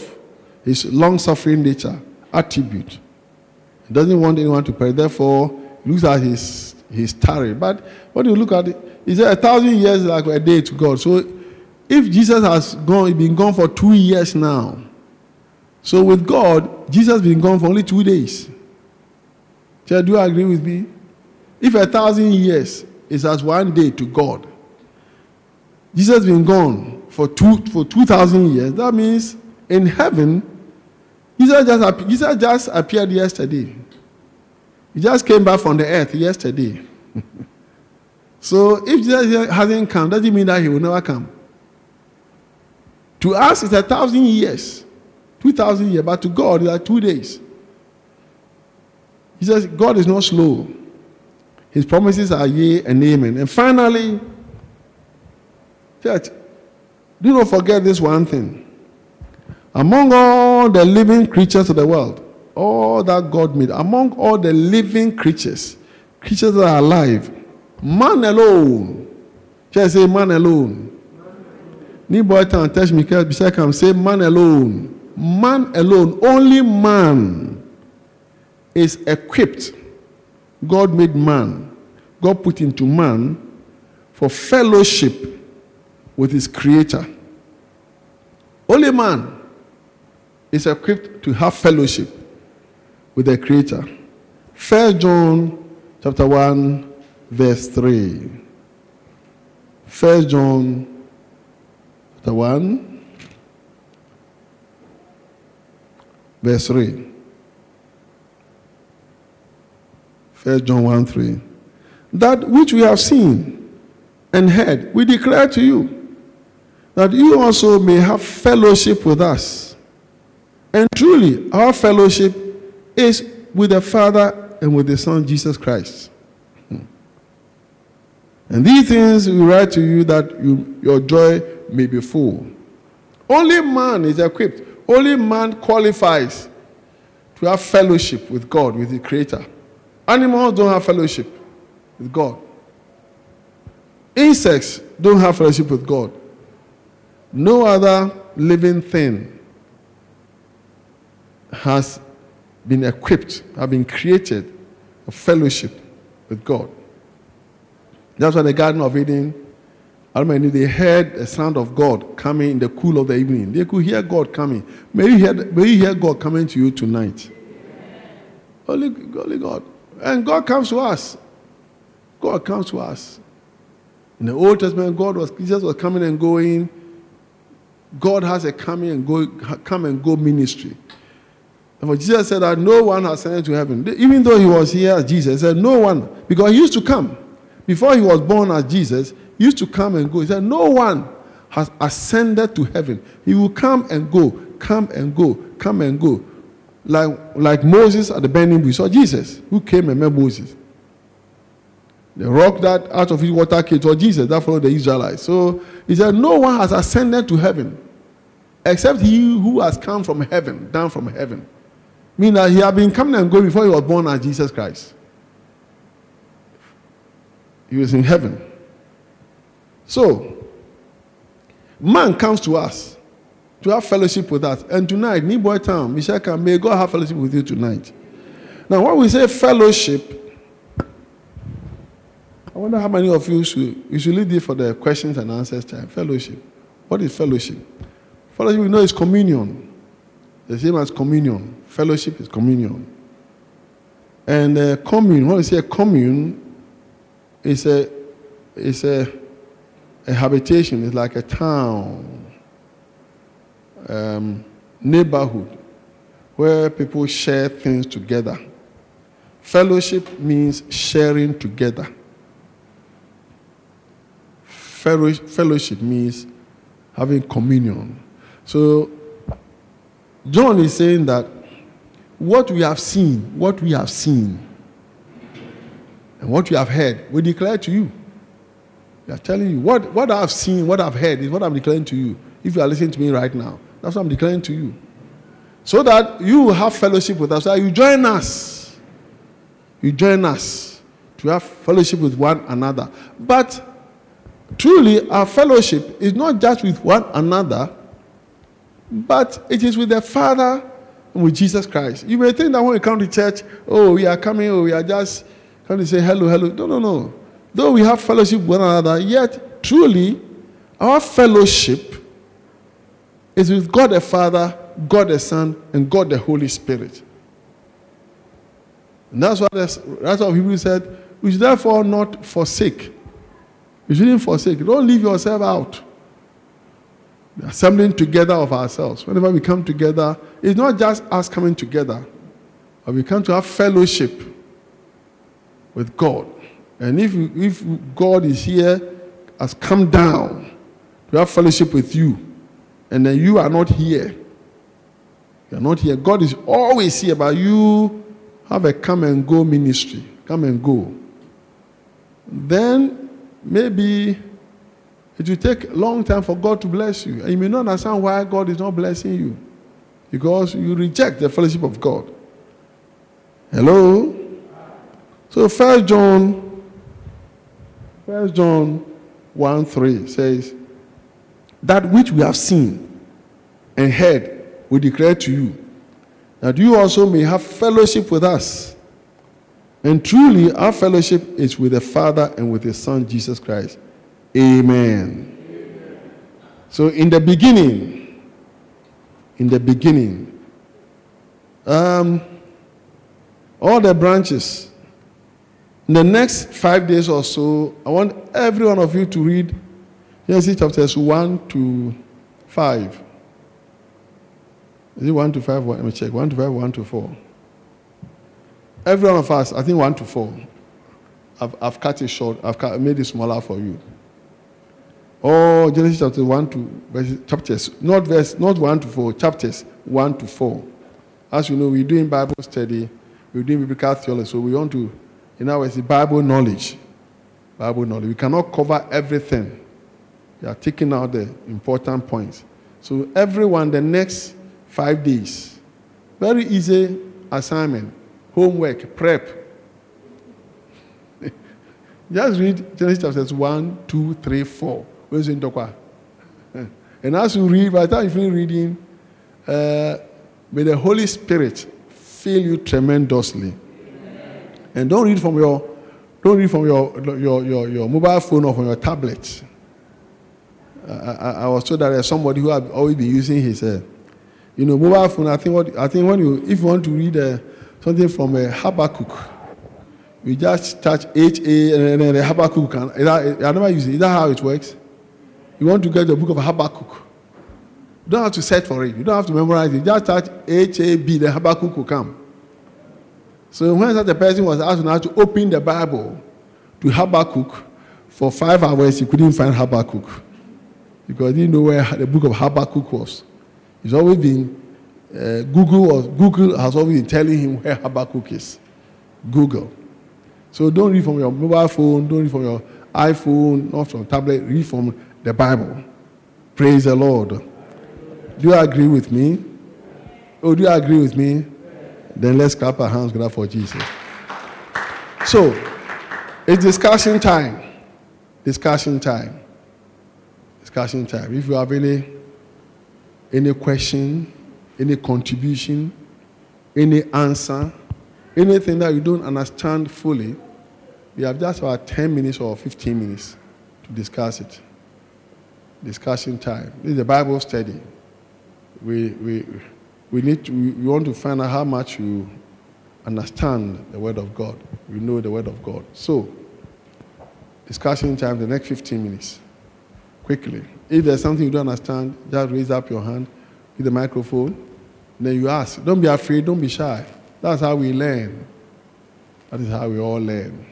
his long suffering nature, attribute, he doesn't want anyone to perish. Therefore, looks at his, his tarry. But when you look at it, said a thousand years like a day to God. So if Jesus has gone, been gone for two years now. So with God, Jesus has been gone for only two days. So do you agree with me? If a thousand years is as one day to God, Jesus has been gone for two for two thousand years. That means in heaven, Jesus just, Jesus just appeared yesterday. He just came back from the earth yesterday. <laughs> so if Jesus hasn't come, doesn't mean that he will never come. To us, it's a thousand years, two thousand years, but to God, it's like two days. He says, God is not slow. His promises are yea and amen. And finally, church, do not forget this one thing. Among all the living creatures of the world, all that God made, among all the living creatures, creatures that are alive, man alone, just say man alone. Ni boy can touch me I can say man alone. Man alone, only man is equipped. God made man. God put into man for fellowship with his creator. Only man is equipped to have fellowship with the creator. First John chapter 1 verse 3. First John chapter 1 verse 3. First John 1 3. That which we have seen and heard, we declare to you, that you also may have fellowship with us. And truly, our fellowship is with the Father and with the Son, Jesus Christ. Hmm. And these things we write to you that you, your joy may be full. Only man is equipped, only man qualifies to have fellowship with God, with the Creator. Animals don't have fellowship with God. Insects don't have fellowship with God. No other living thing has been equipped, have been created a fellowship with God. That's why the Garden of Eden, I they heard the sound of God coming in the cool of the evening. They could hear God coming. May you hear, may you hear God coming to you tonight. Only, only God. And God comes to us. God comes to us. In the Old Testament, God was Jesus was coming and going. God has a coming and go, come and go ministry. For Jesus said that no one has ascended to heaven. Even though he was here as Jesus, he said no one, because he used to come. Before he was born as Jesus, he used to come and go. He said, No one has ascended to heaven. He will come and go, come and go, come and go like, like Moses at the burning bush, saw Jesus who came and met Moses. The rock that out of his water came to Jesus that followed the Israelites. So he said, No one has ascended to heaven except he who has come from heaven, down from heaven. Meaning that he had been coming and going before he was born as Jesus Christ. He was in heaven. So, man comes to us to have fellowship with us. And tonight, New Boy Town, Michel, may God have fellowship with you tonight. Now, when we say fellowship, I wonder how many of you should, you should leave this for the questions and answers time. Fellowship. What is fellowship? Fellowship, we know, is communion. The same as communion. Fellowship is communion. And uh, commune, when we say a commune, it's a, it's a, a habitation, it's like a town um, neighborhood where people share things together. Fellowship means sharing together. Fellowship means having communion. So, John is saying that what we have seen, what we have seen, and what we have heard, we declare to you. We are telling you what, what I've seen, what I've heard is what I'm declaring to you. If you are listening to me right now, that's what I'm declaring to you. So that you will have fellowship with us. So you join us. You join us to have fellowship with one another. But truly, our fellowship is not just with one another, but it is with the Father with Jesus Christ. You may think that when we come to church, oh, we are coming, oh, we are just coming to say hello, hello. No, no, no. Though we have fellowship with one another, yet truly, our fellowship is with God the Father, God the Son, and God the Holy Spirit. And that's what that's, that's what Hebrews said. We should therefore not forsake. We shouldn't forsake. Don't leave yourself out. The assembling together of ourselves. Whenever we come together, it's not just us coming together, but we come to have fellowship with God. And if, if God is here, has come down to have fellowship with you, and then you are not here, you are not here. God is always here, but you have a come and go ministry. Come and go. Then maybe it will take long time for God to bless you. And you may not understand why God is not blessing you. Because you reject the fellowship of God. Hello? So first John, first John 1 3 says, That which we have seen and heard, we declare to you, that you also may have fellowship with us. And truly, our fellowship is with the Father and with His Son, Jesus Christ. Amen. Amen. So, in the beginning, in the beginning, um, all the branches, in the next five days or so, I want every one of you to read Genesis chapters 1 to 5. Is it 1 to 5? Let me check. 1 to 5, 1 to 4. Every one of us, I think 1 to 4. I've, I've cut it short. I've cut, made it smaller for you. Oh, Genesis chapter 1 to verse, chapters, not verse, not 1 to 4, chapters 1 to 4. As you know, we're doing Bible study, we're doing biblical theology, so we want to, in other words, Bible knowledge. Bible knowledge. We cannot cover everything. We are taking out the important points. So everyone, the next five days. Very easy assignment, homework, prep. <laughs> Just read Genesis chapters 1, 2, 3, 4. Where's in Tokwa? And as you read, by the time you finish reading, uh, may the Holy Spirit fill you tremendously. Amen. And don't read from your don't read from your, your, your, your mobile phone or from your tablet. I, I, I was told that there's somebody who had always been using his uh, you know, mobile phone, I think, what, I think when you, if you want to read uh, something from a uh, Habakkuk, you just touch H-A and then the Habakkuk. Can, is that, I never use it. Is that how it works? You want to get the book of Habakkuk. You don't have to search for it. You don't have to memorize it. Just touch H-A-B, the Habakkuk will come. So when a person was asked now to open the Bible to Habakkuk, for five hours he couldn't find Habakkuk because he didn't know where the book of Habakkuk was. He's always been, uh, Google, or Google has always been telling him where Habakkuk is. Google. So don't read from your mobile phone, don't read from your iPhone, not from tablet, read from the Bible. Praise the Lord. Do you agree with me? Oh, do you agree with me? Then let's clap our hands together for Jesus. So, it's discussion time. Discussion time. Discussion time. If you have any any question, any contribution, any answer, anything that you don't understand fully, we have just about 10 minutes or 15 minutes to discuss it. Discussion time. This is a Bible study. We, we, we, need to, we want to find out how much you understand the Word of God. You know the Word of God. So, discussion time, the next 15 minutes. Quickly. If there's something you don't understand, just raise up your hand with the microphone. Then you ask. Don't be afraid, don't be shy. That's how we learn. That is how we all learn.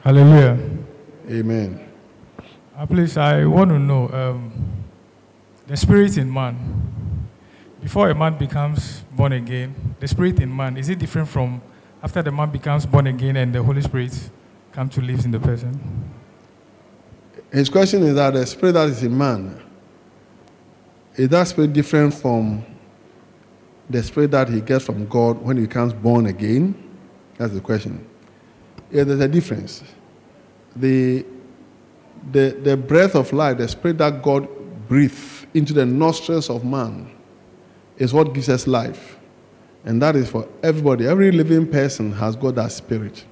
Hallelujah. Amen. Uh, please, I want to know um, the spirit in man. Before a man becomes born again, the spirit in man, is it different from after the man becomes born again and the Holy Spirit come to live in the person? His question is that the spirit that is in man, is that spirit different from the spirit that he gets from God when he becomes born again? That's the question. Yeah, there's a difference. The, the, the breath of life, the spirit that God breathes into the nostrils of man, is what gives us life. And that is for everybody. Every living person has got that spirit.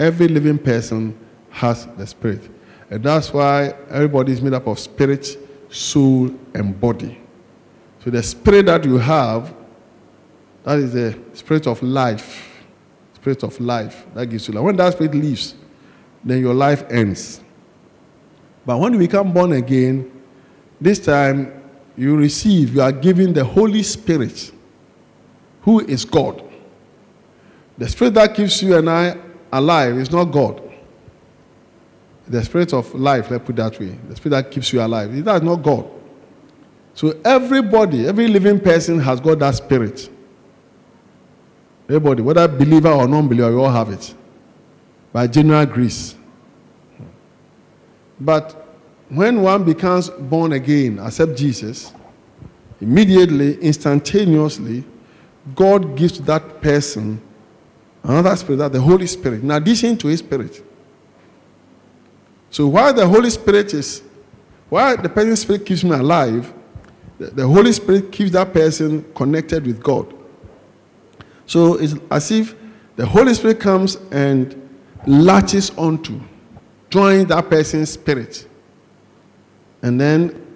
Every living person has the spirit. And that's why everybody is made up of spirit, soul, and body. So the spirit that you have, that is the spirit of life. Spirit of life. That gives you life. When that spirit leaves, then your life ends. But when you become born again, this time you receive, you are given the Holy Spirit, who is God. The spirit that keeps you and I alive is not God. The spirit of life, let's put it that way. The spirit that keeps you alive. That is not God. So everybody, every living person has got that spirit. Everybody, whether believer or non-believer, we all have it. By general grace. But when one becomes born again, accept Jesus, immediately, instantaneously, God gives to that person another spirit, that the Holy Spirit, in addition to his spirit. So while the Holy Spirit is, while the person's spirit keeps me alive, the, the Holy Spirit keeps that person connected with God. So it's as if the Holy Spirit comes and latches onto, joins that person's spirit, and then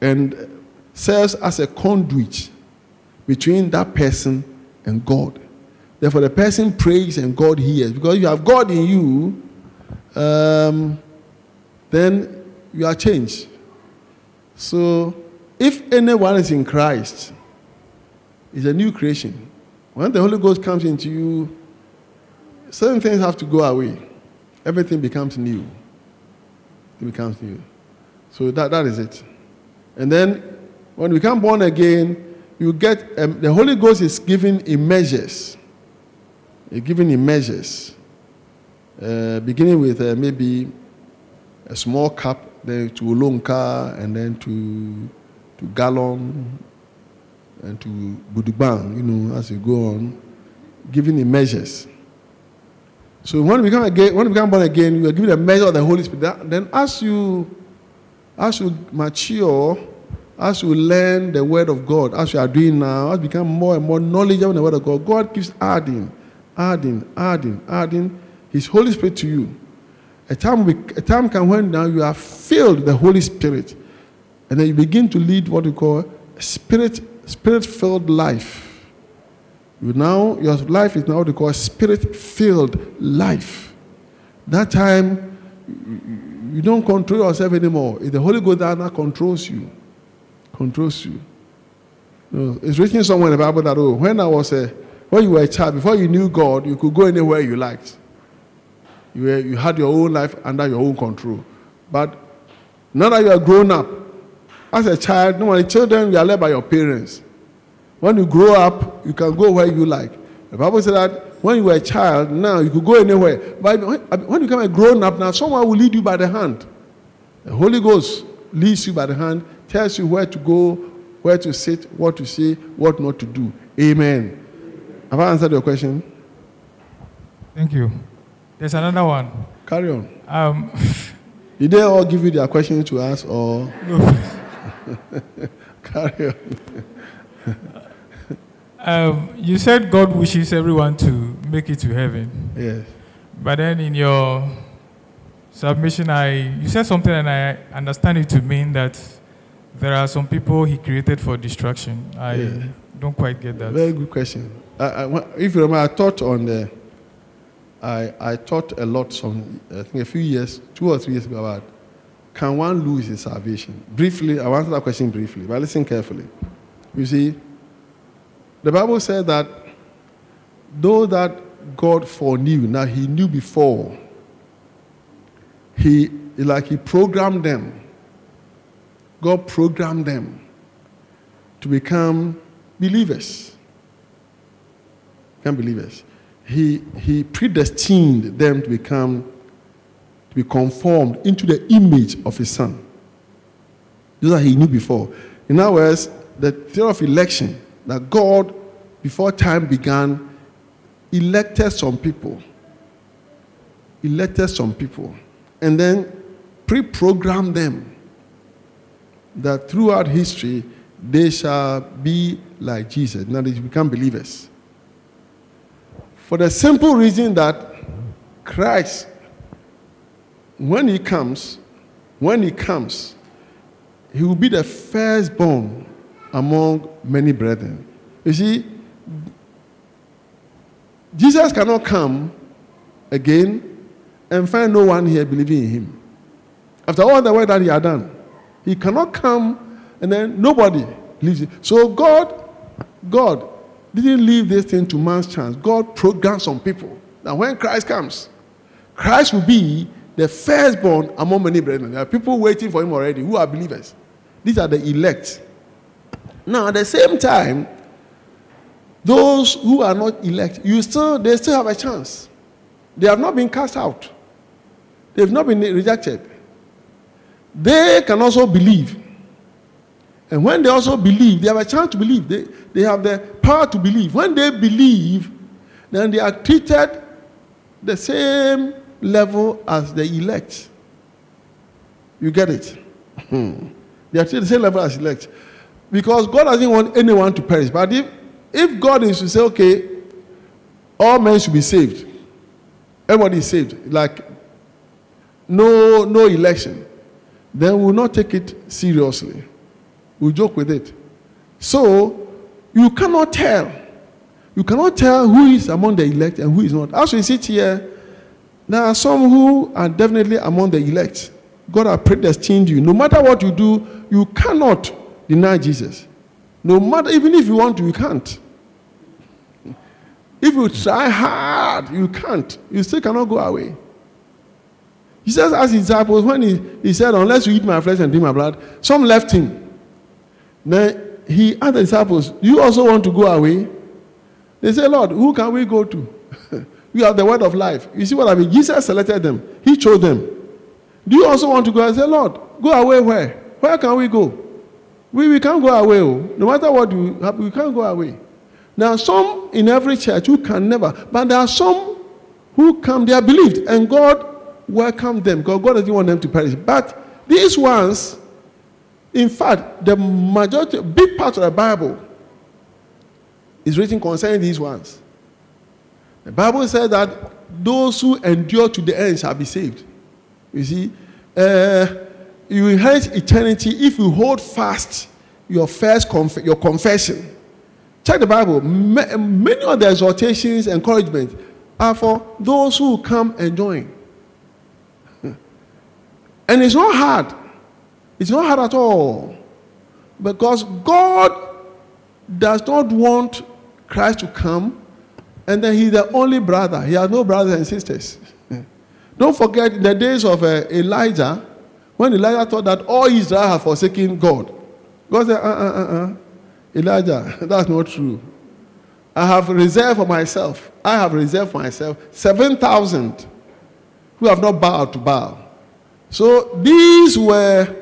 and serves as a conduit between that person and God. Therefore, the person prays and God hears. Because you have God in you, um, then you are changed. So, if anyone is in Christ, is a new creation. When the Holy Ghost comes into you, certain things have to go away. Everything becomes new. It becomes new. So that, that is it. And then when we become born again, you get um, the Holy Ghost is given in measures. It's given in measures. Uh, beginning with uh, maybe a small cup, then to lonka, and then to to gallon, and to budubang, you know, as you go on, given in measures. So when we become again, when we become born again, you are given a measure of the Holy Spirit. Then as you as you mature, as you learn the word of God, as you are doing now, as you become more and more knowledgeable in the word of God, God keeps adding, adding, adding, adding His Holy Spirit to you. A time, we, a time can when now you are filled with the Holy Spirit, and then you begin to lead what we call a spirit spirit-filled life. You now your life is now what we call spirit-filled life. That time you don't control yourself anymore. It's the Holy Ghost that now controls you. Controls you. you it's written somewhere in the Bible that oh, when I was a when you were a child, before you knew God, you could go anywhere you liked. You, were, you had your own life under your own control. But now that you are grown up, as a child, normally children you are led by your parents. When you grow up, you can go where you like. The Bible said that when you were a child, now you could go anywhere. But when you become a grown up, now someone will lead you by the hand. The Holy Ghost leads you by the hand, tells you where to go, where to sit, what to say, what not to do. Amen. Have I answered your question? Thank you. There's another one. Carry on. Um, <laughs> Did they all give you their question to ask, or no. <laughs> carry on? Um, you said God wishes everyone to make it to heaven. Yes. But then in your submission, I you said something, and I understand it to mean that there are some people He created for destruction. I Yeah. don't quite get that. Very good question. I, I, if you remember, I taught on the. I, I taught a lot some I think a few years, two or three years ago about can one lose his salvation? Briefly, I answer that question briefly, but listen carefully. You see, the Bible said that though that God foreknew. Now he knew before. He like he programmed them. God programmed them to become believers. Become believers. He he predestined them to become to be conformed into the image of his son. Those that he knew before. In other words, the theory of election that God, before time began, elected some people. Elected some people. And then pre programmed them that throughout history they shall be like Jesus. Now they become believers. For the simple reason that Christ, when he comes, when he comes, he will be the firstborn among many brethren. You see, Jesus cannot come again and find no one here believing in him. After all the work that he had done, he cannot come and then nobody believes it. So God, God didn't leave this thing to man's chance. God programmed some people that when Christ comes, Christ will be the firstborn among many brethren. There are people waiting for him already who are believers. These are the elect. Now, at the same time, those who are not elect, you still they still have a chance. They have not been cast out. They've not been rejected. They can also believe. And when they also believe, they have a chance to believe. They, they have the power to believe. When they believe, then they are treated the same level as the elect. You get it? Hmm. They are treated the same level as elect. Because God doesn't want anyone to perish. But if, if God is to say, okay, all men should be saved, everybody is saved, like no, no election, then we'll not take it seriously. We'll joke with it. So you cannot tell. You cannot tell who is among the elect and who is not. As we sit here, there are some who are definitely among the elect. God has predestined you. No matter what you do, you cannot deny Jesus. No matter, even if you want to, you can't. If you try hard, you can't. You still cannot go away. He says, as his disciples, when he, he said, Unless you eat my flesh and drink my blood, some left him. Then he asked the disciples, Do you also want to go away? They said, Lord, who can we go to? <laughs> we have the word of life. You see what I mean? Jesus selected them, He chose them. Do you also want to go? I said, Lord, go away where? Where can we go? We, we can't go away. Oh. No matter what we have, we can't go away. There are some in every church who can never, but there are some who come, they are believed, and God welcomed them because God doesn't want them to perish. But these ones, in fact, the majority, big part of the Bible is written concerning these ones. The Bible says that those who endure to the end shall be saved. You see, uh, you inherit eternity if you hold fast your first conf- your confession. Check the Bible. many of the exhortations, encouragement are for those who come and join. <laughs> And it's not hard. It's not hard at all. Because God does not want Christ to come and then he's the only brother. He has no brothers and sisters. <laughs> Don't forget the days of uh, Elijah, when Elijah thought that all Israel had forsaken God. God said, uh uh uh uh. Elijah, <laughs> that's not true. I have reserved for myself, I have reserved for myself 7,000 who have not bowed to Baal. So these were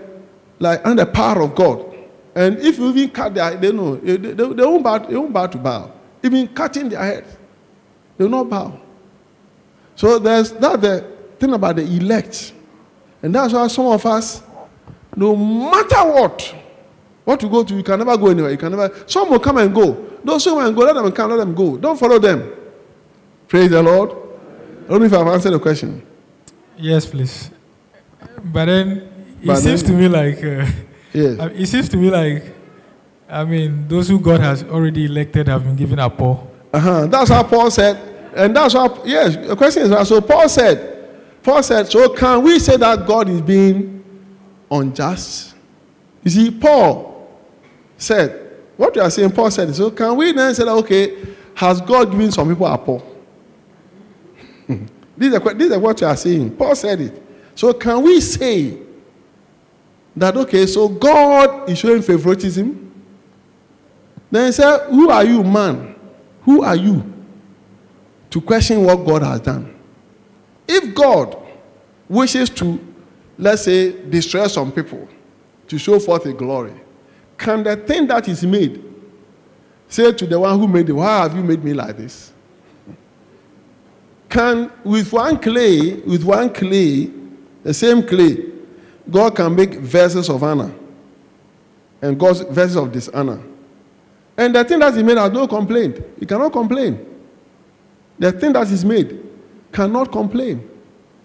like under the power of God. And if you even cut their they know they, they, they, won't bow, they won't bow to bow. Even cutting their head, they will not bow. So there's that the thing about the elect. And that's why some of us, no matter what, what you go to, you can never go anywhere. You can never. Some will come and go. Those who and go, let them come, let them go. Don't follow them. Praise the Lord. I don't know if I've answered the question. Yes, please. But then it but seems then, to me like uh, yes. it seems to me like I mean those who God has already elected have been given a Paul. Uh-huh. That's how Paul said, and that's how yes. The question is so Paul said. Paul said, so can we say that God is being unjust? You see, Paul said, what you are saying, Paul said, so can we then say that okay, has God given some people a Paul? <laughs> this, is a, this is what you are saying. Paul said it. So can we say that okay, so God is showing favoritism? Then he said, Who are you, man? Who are you to question what God has done? If God wishes to, let's say, destroy some people to show forth his glory, can the thing that is made say to the one who made it, Why have you made me like this? Can, with one clay, with one clay, the same clay, God can make vessels of honor and God's vessels of dishonor. And the thing that is made has no complaint. He cannot complain. The thing that is made cannot complain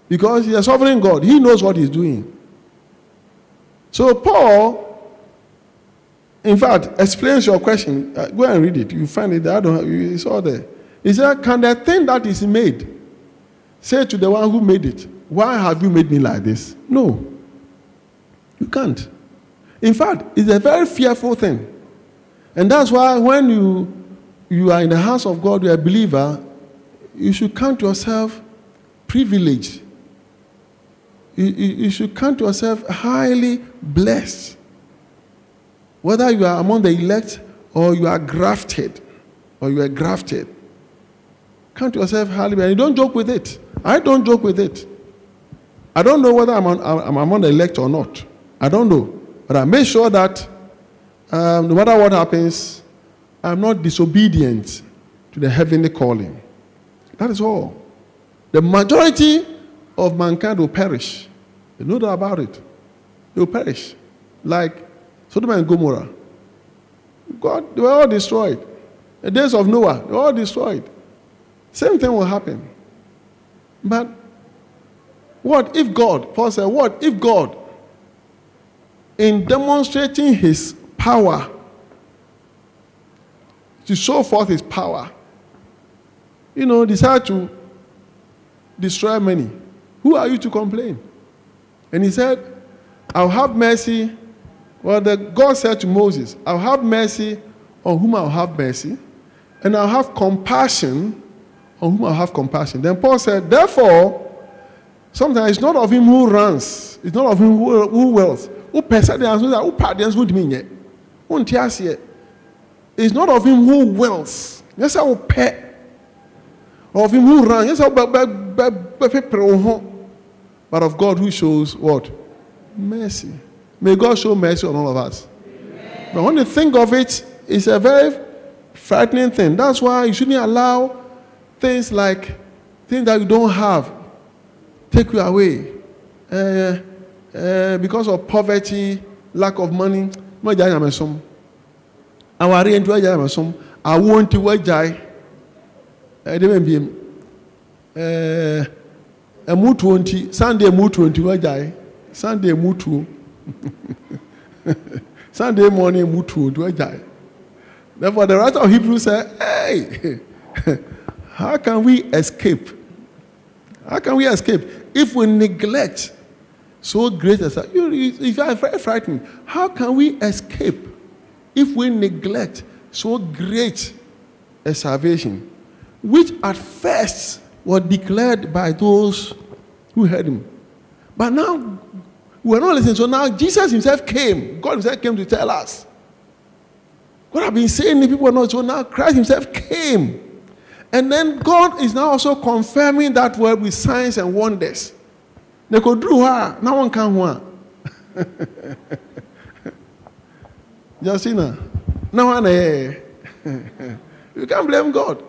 because he's a sovereign God. He knows what he's doing. So Paul, in fact, explains your question. Uh, go and read it. You find it there. I don't have, it's all there. He said, Can the thing that is made say to the one who made it, Why have you made me like this? No. You can't. In fact, it's a very fearful thing. And that's why when you, you are in the house of God, you're a believer, you should count yourself privileged. You, you, you should count yourself highly blessed. Whether you are among the elect or you are grafted, or you are grafted. Count yourself highly blessed. And don't joke with it. I don't joke with it. I don't know whether I'm, on, I'm among the elect or not. I don't know. But I make sure that um, no matter what happens, I'm not disobedient to the heavenly calling. That is all. The majority of mankind will perish. You know that about it. They will perish. Like Sodom and Gomorrah. God, they were all destroyed. The days of Noah, they were all destroyed. Same thing will happen. But what if God, Paul said, what if God, in demonstrating his power, to show forth his power, you know, decide to destroy many. Who are you to complain? And he said, I'll have mercy. Well, the God said to Moses, I'll have mercy on whom I'll have mercy, and I'll have compassion on whom I'll have compassion. Then Paul said, Therefore, sometimes it's not of him who runs, it's not of him who, who wills. Who perseveres, who pardons, who mean It's not of him who wills. Yes, I will pay of him who ran. Yes, but of God who shows what? Mercy. May God show mercy on all of us. Amen. But when you think of it, it's a very frightening thing. That's why you shouldn't allow things like things that you don't have take you away. Uh, uh, because of poverty, lack of money. Awari nti Eh, wagya amasom awo nti wagyae ɛde bɛn biem. Ɛɛ ɛmutuo nti sunday emutuo nti wagyae. Sunday emutuo <laughs> sunday morning emutuo nti wagyae. Therefore the writer of hebrews say hey <laughs> how can we escape? How can we escape if we neglect so great as you if you are very frightened how can we escape if we neglect so great a salvation which at first were declared by those who heard him. But now we're not listening. So now Jesus himself came. God himself came to tell us. God have been saying the people are not. So now Christ himself came. And then God is now also confirming that word with signs and wonders. They could do her. Now one can one. <laughs> Justina. Now one. Eh. <laughs> You can't blame God.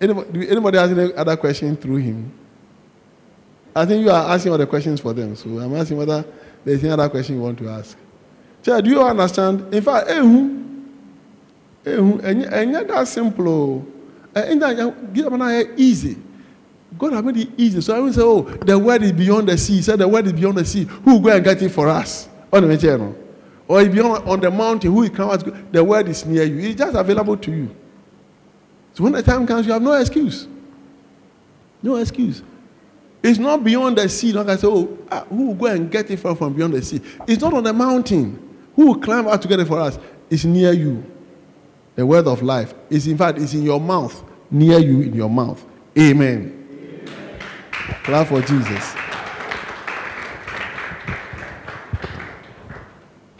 Anybody, anybody has any other question through him? I think you are asking all the questions for them. So I'm asking whether there's any other question you want to ask. Child, do you understand? In fact, ehu, ehu, and that simple. Oh. Eh, and that give them easy. God has made it easy. So I will say, oh, the word is beyond the sea. He said the word is beyond the sea. Who will go and get it for us? On the channel. Or if you're on the mountain, who will come? The word is near you. It's just available to you. So when the time comes, you have no excuse. No excuse. It's not beyond the sea. Like I say, oh, ah, who will go and get it from, beyond the sea? It's not on the mountain. Who will climb out to get it for us? It's near you. The word of life is, in fact, it's in your mouth, near you in your mouth. Amen. Clap for Jesus.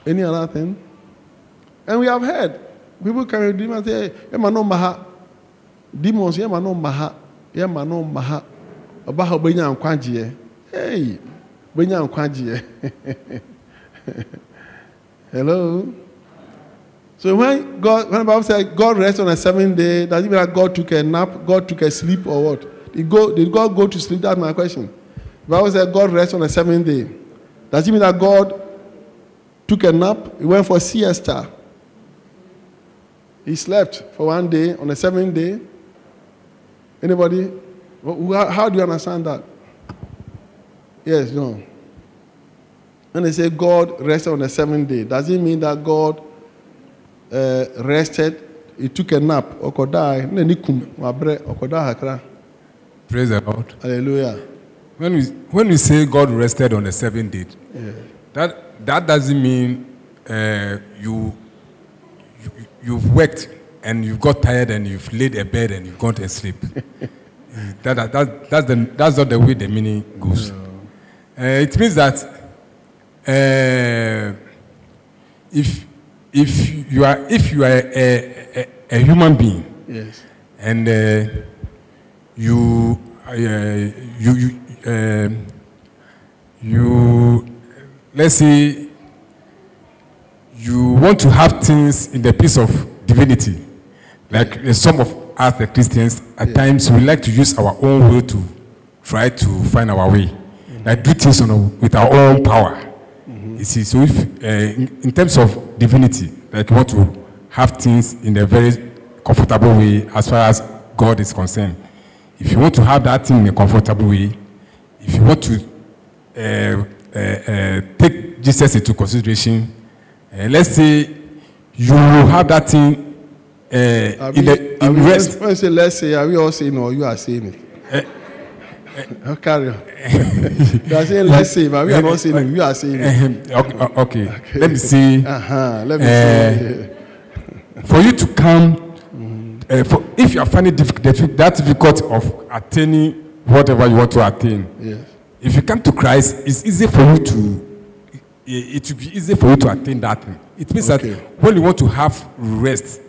Any other thing? And we have heard people carry dream and say, Emma no Demons, Emma no maha. Emma no maha. Obaha benya nkwajiye. Hey, benya nkwajiye. <laughs> Hello? So when God, when the Bible said God rests on the seventh day, does it mean that God took a nap, God took a sleep, or what? Did, go, did God go to sleep? That's my question. The Bible said God rests on the seventh day. Does it mean that God took a nap? He went for siesta. He slept for one day on the seventh day. Anybody? How, do you understand that? Yes, no. When they say God rested on the seventh day, does it mean that God uh, rested, he took a nap, okodai, ne nikum, wabre, okoda hakra. Praise the Lord. Hallelujah. When we, when we say God rested on the seventh day, Yeah. that, that doesn't mean uh, you, you, you've worked and you've got tired and you've laid a bed and you've gone to sleep. <laughs> that, that, that, that's, the, that's not the way the meaning goes. Uh, it means that uh, if, if you are, if you are a, a, a human being, Yes. and uh, you, uh, you, you, um you, let's say, you want to have things in the peace of divinity, like some of us, the Christians, at times we like to use our own will to try to find our way, like do things on our, with our own power. You see, so if uh, in, in terms of divinity, like you want to have things in a very comfortable way as far as God is concerned. If you want to have that thing in a comfortable way, if you want to uh, uh, uh, take Jesus into consideration, uh, let's say you will have that thing uh, in, we, the, in we, rest. when say let's say, are we all saying or you are saying it? Oh, carry on. you are saying let's say, but we are not saying it. You are saying it. okay, uh, okay. let me see. Uh-huh. Let me see. for you to come, uh, for, if you are finding difficult, that difficult of attaining whatever you want to attain, Yes. if you come to Christ, it's easy for you to, it, it will be easy for you to attain that thing. It means Okay. that when you want to have rest,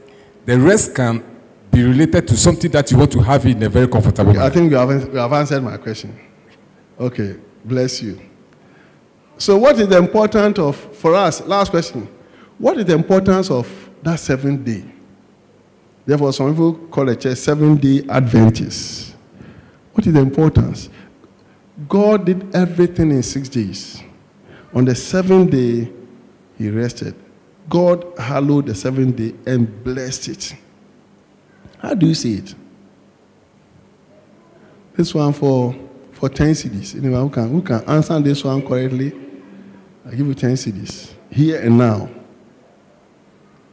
the rest can be related to something that you want to have in a very comfortable I way. think you have, you have answered my question. Okay, bless you. So, what is the importance of, for us, last question, what is the importance of that seventh day? Therefore, some people call it a church seven day Adventist. What is the importance? God did everything in six days. On the seventh day, he rested. God hallowed the seventh day and blessed it. How do you see it? This one for for 10 CDs. Anyone who can, who can answer this one correctly, I give you 10 CDs. Here and now.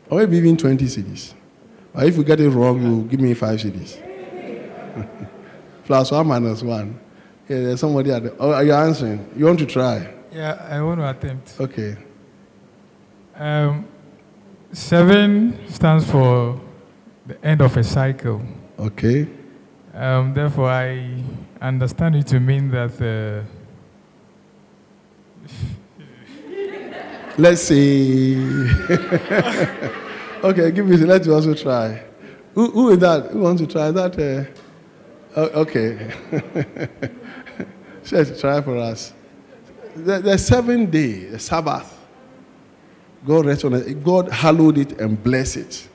Or maybe even 20 CDs. But if you get it wrong, you give me 5 CDs. <laughs> Plus one minus one. Yeah, there's somebody at the. Oh, are you answering? You want to try? Yeah, I want to attempt. Okay. Um, seven stands for the end of a cycle. Okay. Um, therefore, I understand it to mean that uh, Let's see. <laughs> okay, give me. Let you also try. Who, who is that? Who wants to try that? Uh, oh, okay. <laughs> Just try for us. The, the seventh day, the Sabbath. God rest on it. God hallowed it and blessed it.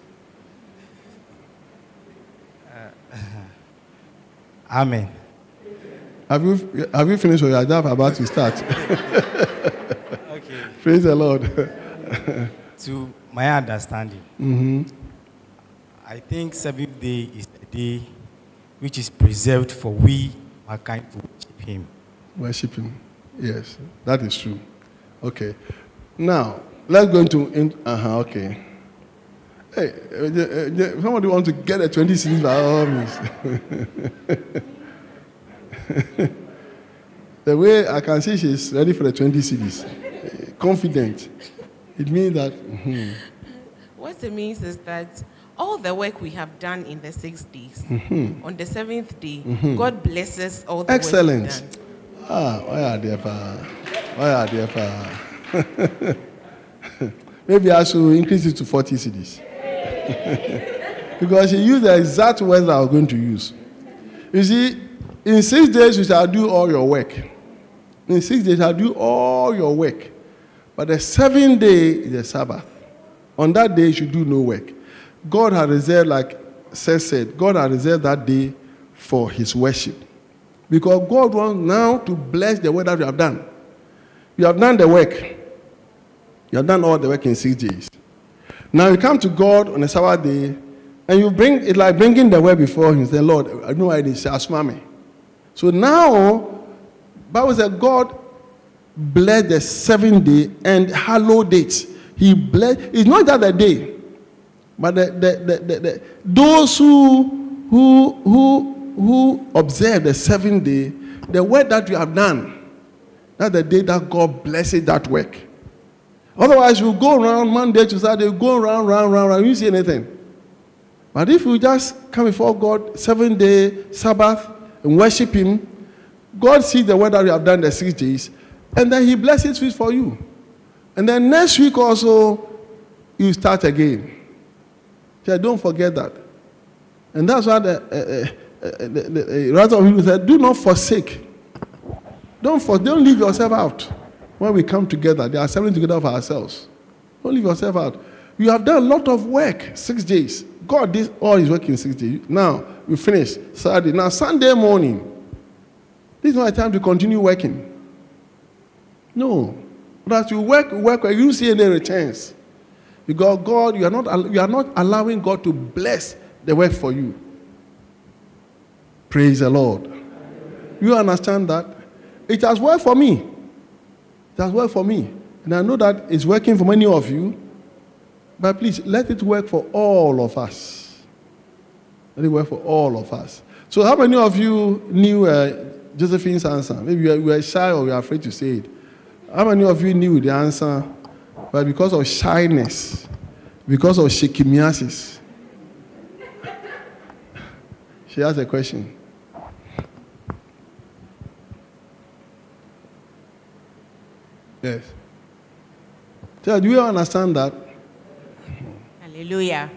<laughs> Amen. Have you have you finished or you are about to start? <laughs> Okay. Praise the Lord. <laughs> To my understanding, hmm I think seventh day is the day which is preserved for we mankind to worship Him. Worship Him. Yes, that is true. Okay. Now, let's go into. In, uh huh, okay. Hey, uh, uh, uh, somebody want to get a 20 series by all means. <laughs> the way I can see she's ready for the 20 series, confident. It means that. mhm. What it means is that all the work we have done in the six days, Mm-hmm. on the seventh day, God blesses all the work Excellent. Ah, why are there pa? Why are there pa? <laughs> <laughs> Maybe I should increase it to 40 CDs. <laughs> because she used the exact words I was going to use. You see, in six days you shall do all your work. In six days you shall do all your work. But the seventh day is the Sabbath. On that day you should do no work. God had reserved, like Seth said, God had reserved that day for his worship. Because God wants now to bless the work that you have done. You have done the work. You have done all the work in six days. Now you come to God on a Sabbath day, and you bring it like bringing the word before Him. Say, Lord, I know I did "Asma me." So now, Bible says God blessed the seventh day and hallowed it. He blessed. It's not that the day, but the, the, the, the, those who who who who observe the seventh day, the work that you have done, that's the day that God blesses that work. Otherwise, you go around Monday to Saturday, you go around, round, round, round, you see anything. But if you just come before God, seven day Sabbath, and worship Him, God sees the work that you have done the six days, and then He blesses it for you. And then next week also, you start again. So don't forget that. And that's why the, uh, uh, uh, the, the Hebrews said, do not forsake. Don't, for, don't leave yourself out. When we come together, they are assembling together for ourselves. Don't leave yourself out. You have done a lot of work, six days. God did all his work in six days. Now, we finish Saturday. Now, Sunday morning, this is not a time to continue working. No. But you work, work, you see any returns. Because God, you are not, you are not allowing God to bless the work for you. Praise the Lord. You understand that? It has worked for me. It has worked for me. And I know that it's working for many of you. But please, let it work for all of us. Let it work for all of us. So, how many of you knew uh, Josephine's answer? Maybe you were shy or you were afraid to say it. How many of you knew the answer? But because of shyness, because of shikimiasis, <laughs> she asked a question. Yes. So, do you understand that? Hallelujah.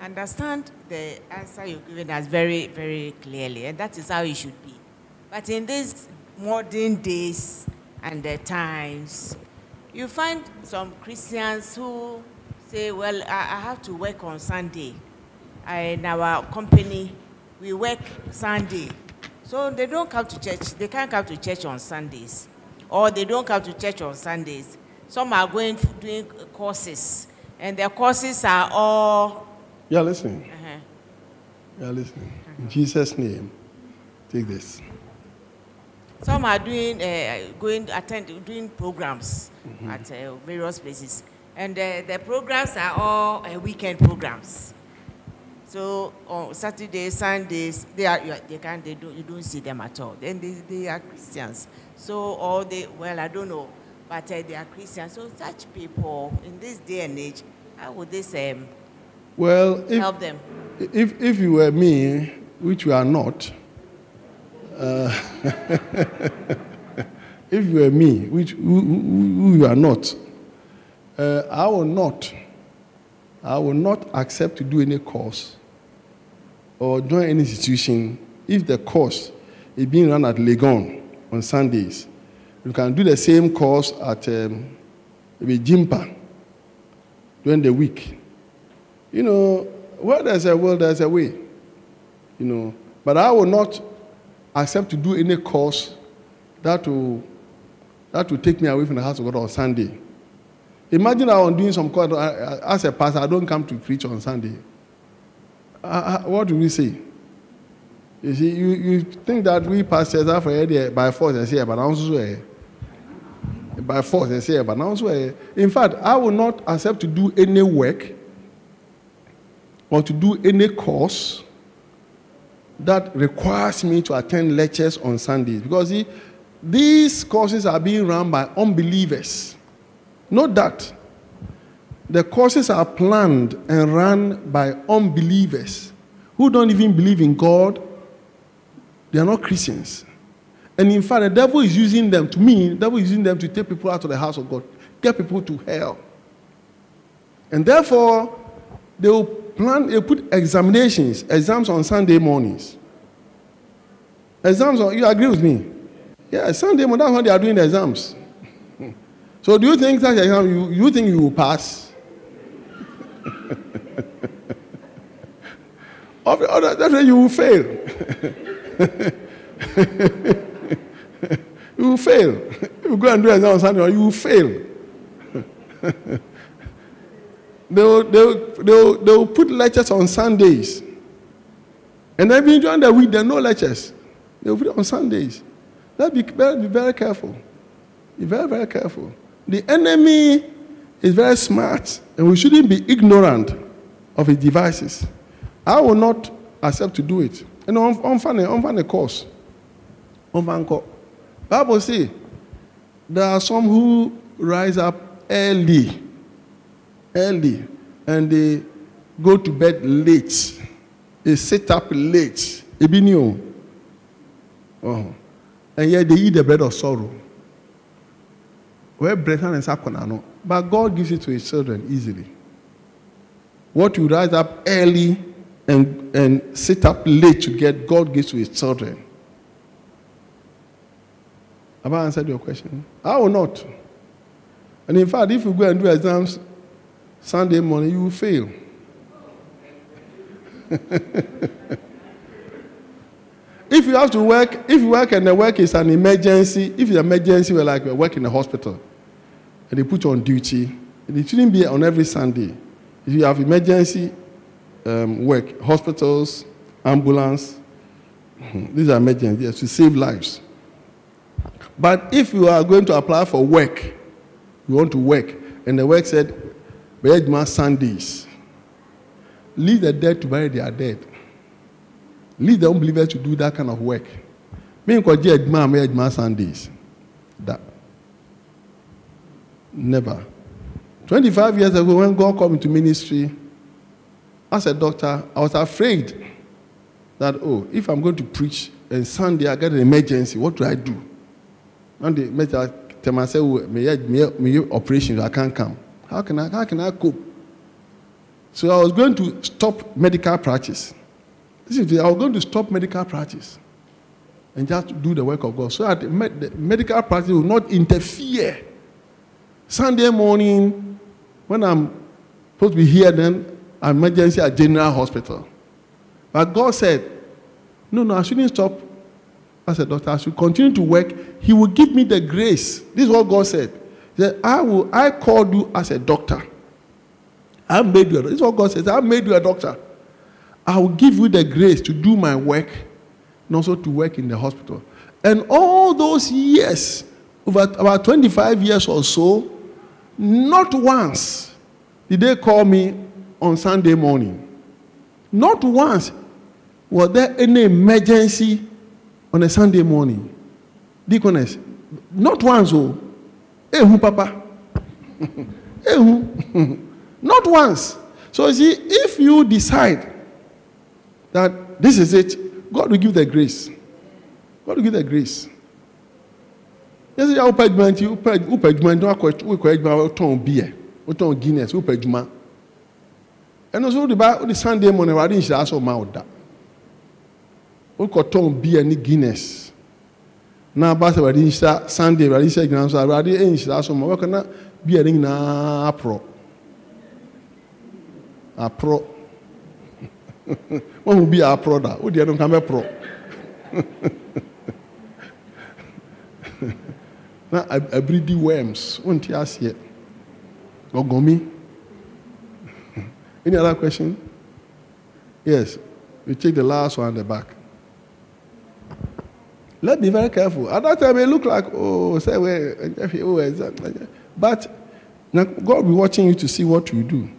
Understand the answer you've given us very, very clearly, and that is how it should be. But in these modern days and the times, you find some Christians who say, Well, I, I have to work on Sunday. I, in our company, we work Sunday. So they don't come to church. They can't come to church on Sundays. Or they don't come to church on Sundays. Some are going f- doing courses, and their courses are all. You are listening. uh You are listening. In Jesus' name, take this. Some are doing, uh, going, attend, doing programs at uh, various places. And uh, the programs are all uh, weekend programs. So on Saturdays, Sundays, they are, they can't, they don't, you don't see them at all. Then they, they are Christians. So, or they, well, I don't know, but uh, they are Christians. So such people, in this day and age, how would this um, Well, if, help them? if, if you were me, which you are not, uh, <laughs> if you were me, which who, who, who you are not, uh, I will not, I will not accept to do any course or join any institution if the course is being run at Legon on Sundays. You can do the same course at um, maybe GIMPA during the week. You know, where there's a will, there's a way. You know, but I will not accept to do any course that will that will take me away from the house of God on Sunday. Imagine I am doing some course I- I- as a pastor. I don't come to preach on Sunday. Uh, uh, what do we say? You see, you, you think that we pastors are for here by force and say, but also eh, by force and say, but also eh. in fact, I will not accept to do any work or to do any course that requires me to attend lectures on Sundays. Because see, these courses are being run by unbelievers. Note that. the courses are planned and run by unbelievers who don't even believe in God. They are not Christians. And in fact, the devil is using them, to me, the devil is using them to take people out of the house of God, get people to hell. And therefore, they will plan, they put examinations, exams on Sunday mornings. Exams, on, you agree with me? Yeah, Sunday morning, that's when they are doing the exams. <laughs> So do you think that exam, you, you think you will pass? <laughs> Of- Definitely you will fail. <laughs> you will fail. You go and do exam on Sunday, you will fail. they, will, they, will, they, will, they will put lectures on Sundays. And even during the week, there are no lectures. They will put it on Sundays. Let's be, be very careful. Be very, very careful. The enemy is very smart, and we shouldn't be ignorant of his devices. I will not accept to do it. Eh, and on funny, on funny course. On co- Bible say there are some who rise up early, early, and they go to bed late. They sit up late. Ebi ni o. Oh. And yet they eat the bread of sorrow. Where bread and sakona no. But God gives it to his children easily. What you rise up early and, and sit up late to get, God gives to his children. Have I answered your question? I will not. And in fact, if you go and do exams Sunday morning, you will fail. <laughs> if you have to work, if you work and the work is an emergency, if it's an emergency, we're like we work in a hospital, and they put you on duty, it shouldn't be on every Sunday. If you have emergency um, work, hospitals, ambulance, mhm, these are emergencies yes, to save lives. But if you are going to apply for work, you want to work, and the work said, Bejma Sundays, leave the dead to bury their dead. Leave the unbelievers to do that kind of work. Me nkɔgye adwuma a mɛyɛ adwuma Sundays. That. Never. 25 years ago, when God called me to ministry, as a doctor, I was afraid that, oh, if I'm going to preach and Sunday I get an emergency, what do I do? And the medical tell myself, oh, may I, may I, may operation, I can't come. How can I, how can I cope? So I was going to stop medical practice. This, I was going to stop medical practice and just do the work of God so that the med- the medical practice will not interfere. Sunday morning, when I'm supposed to be here, then emergency at General Hospital. But God said, No, no, I shouldn't stop as a doctor. I should continue to work. He will give me the grace. This is what God said. He said, I will I called you as a doctor. I made you a This is what God says. I made you a doctor. I will give you the grace to do my work and also to work in the hospital. And all those years, over about 25 years or so, not once did they call me on Sunday morning. Not once was there any emergency on a Sunday morning. Deaconess, not once, oh. Ehu, Papa. <laughs> Ehu. not once. So, you see, if you decide that this is it, God will give the grace. God will give the grace. Yes, ya wopɛ adwuma nti wopɛ wopɛ adwuma nti wakɔ wokɔ adwuma wotɔn beer wotɔn guinness adwuma ɛno nso wode ba wode sunday morning wade nhyira sɛ ɔma wo da wokɔtɔn beer ne guinness. Na aba sɛ wade nhyira sunday wade nhyira gyina so awurade ɛnhyira so ma wɔkɔ na beer ne nyinaa aporɔ aporɔ wahu beer aporɔ da wodeɛ no nka bɛporɔ na ab- abiridi worms wonte aseɛ ɔgɔmi any other question? Yes. We take the last one at the back. Let's be very careful. At that time it look like oh say well oh but now god will be watching you to see what you do.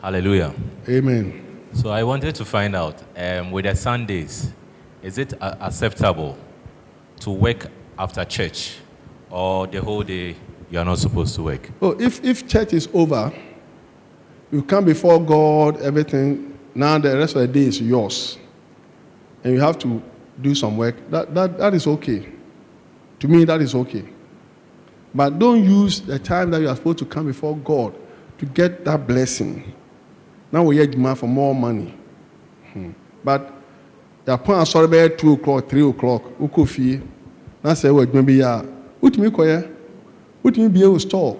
Hallelujah. amen. So I wanted to find out um, with the Sundays, is it uh, acceptable to work after church or the whole day you are not supposed to work. Oh, if, if church is over, you come before God, everything, now the rest of the day is yours. And you have to do some work. That, that, that is okay. To me, that is okay. But don't use the time that you are supposed to come before God to get that blessing. Now we get demand for more money. Hmm. But the point sorry by two o'clock, three o'clock, ukofi. Now say what maybe ya. Utimi koye. Utimi be able store.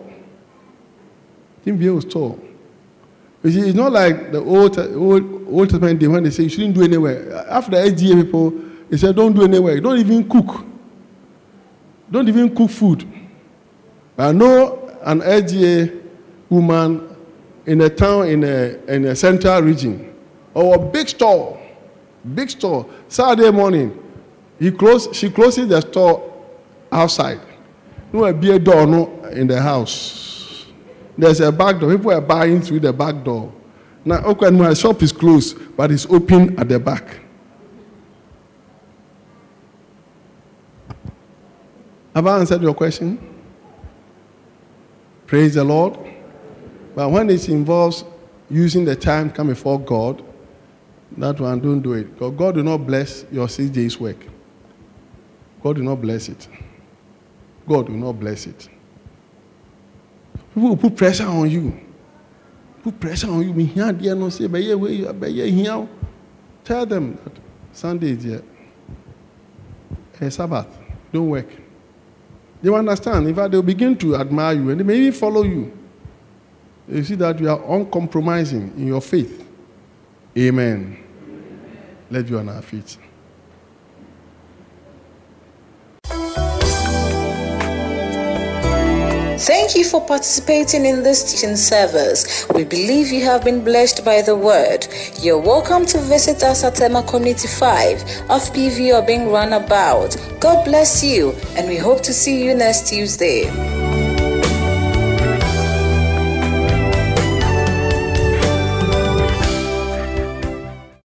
Utimi be able store. You see, it's not like the old old old Testament day when they say you shouldn't do anywhere. After the AGA people, they said don't do anywhere. Don't even cook. Don't even cook food. but I know an LGA woman in a town in a, in a central region, or a big store, big store. Saturday morning, he close, she closes the store outside. No, a door no, in the house. There's a back door. People are buying through the back door. Now, okay, my shop is closed, but it's open at the back. Have I answered your question? Praise the Lord. But when it involves using the time come before God, that one, don't do it. God will not bless your days' work. God will not bless it. God will not bless it. People will put pressure on you. Put pressure on you. Me here, dear, no say, but yeah, but yeah, here. Oh. Tell them that Sunday is here. A Sabbath. Don't work. They will understand. In fact, they will begin to admire you and they may even follow you. You see that you are uncompromising in your faith. Amen. Let you on our feet. Thank you for participating in this teaching service. We believe you have been blessed by the word. You're welcome to visit us at Tema Community 5 of PV or being run about. God bless you, and we hope to see you next Tuesday.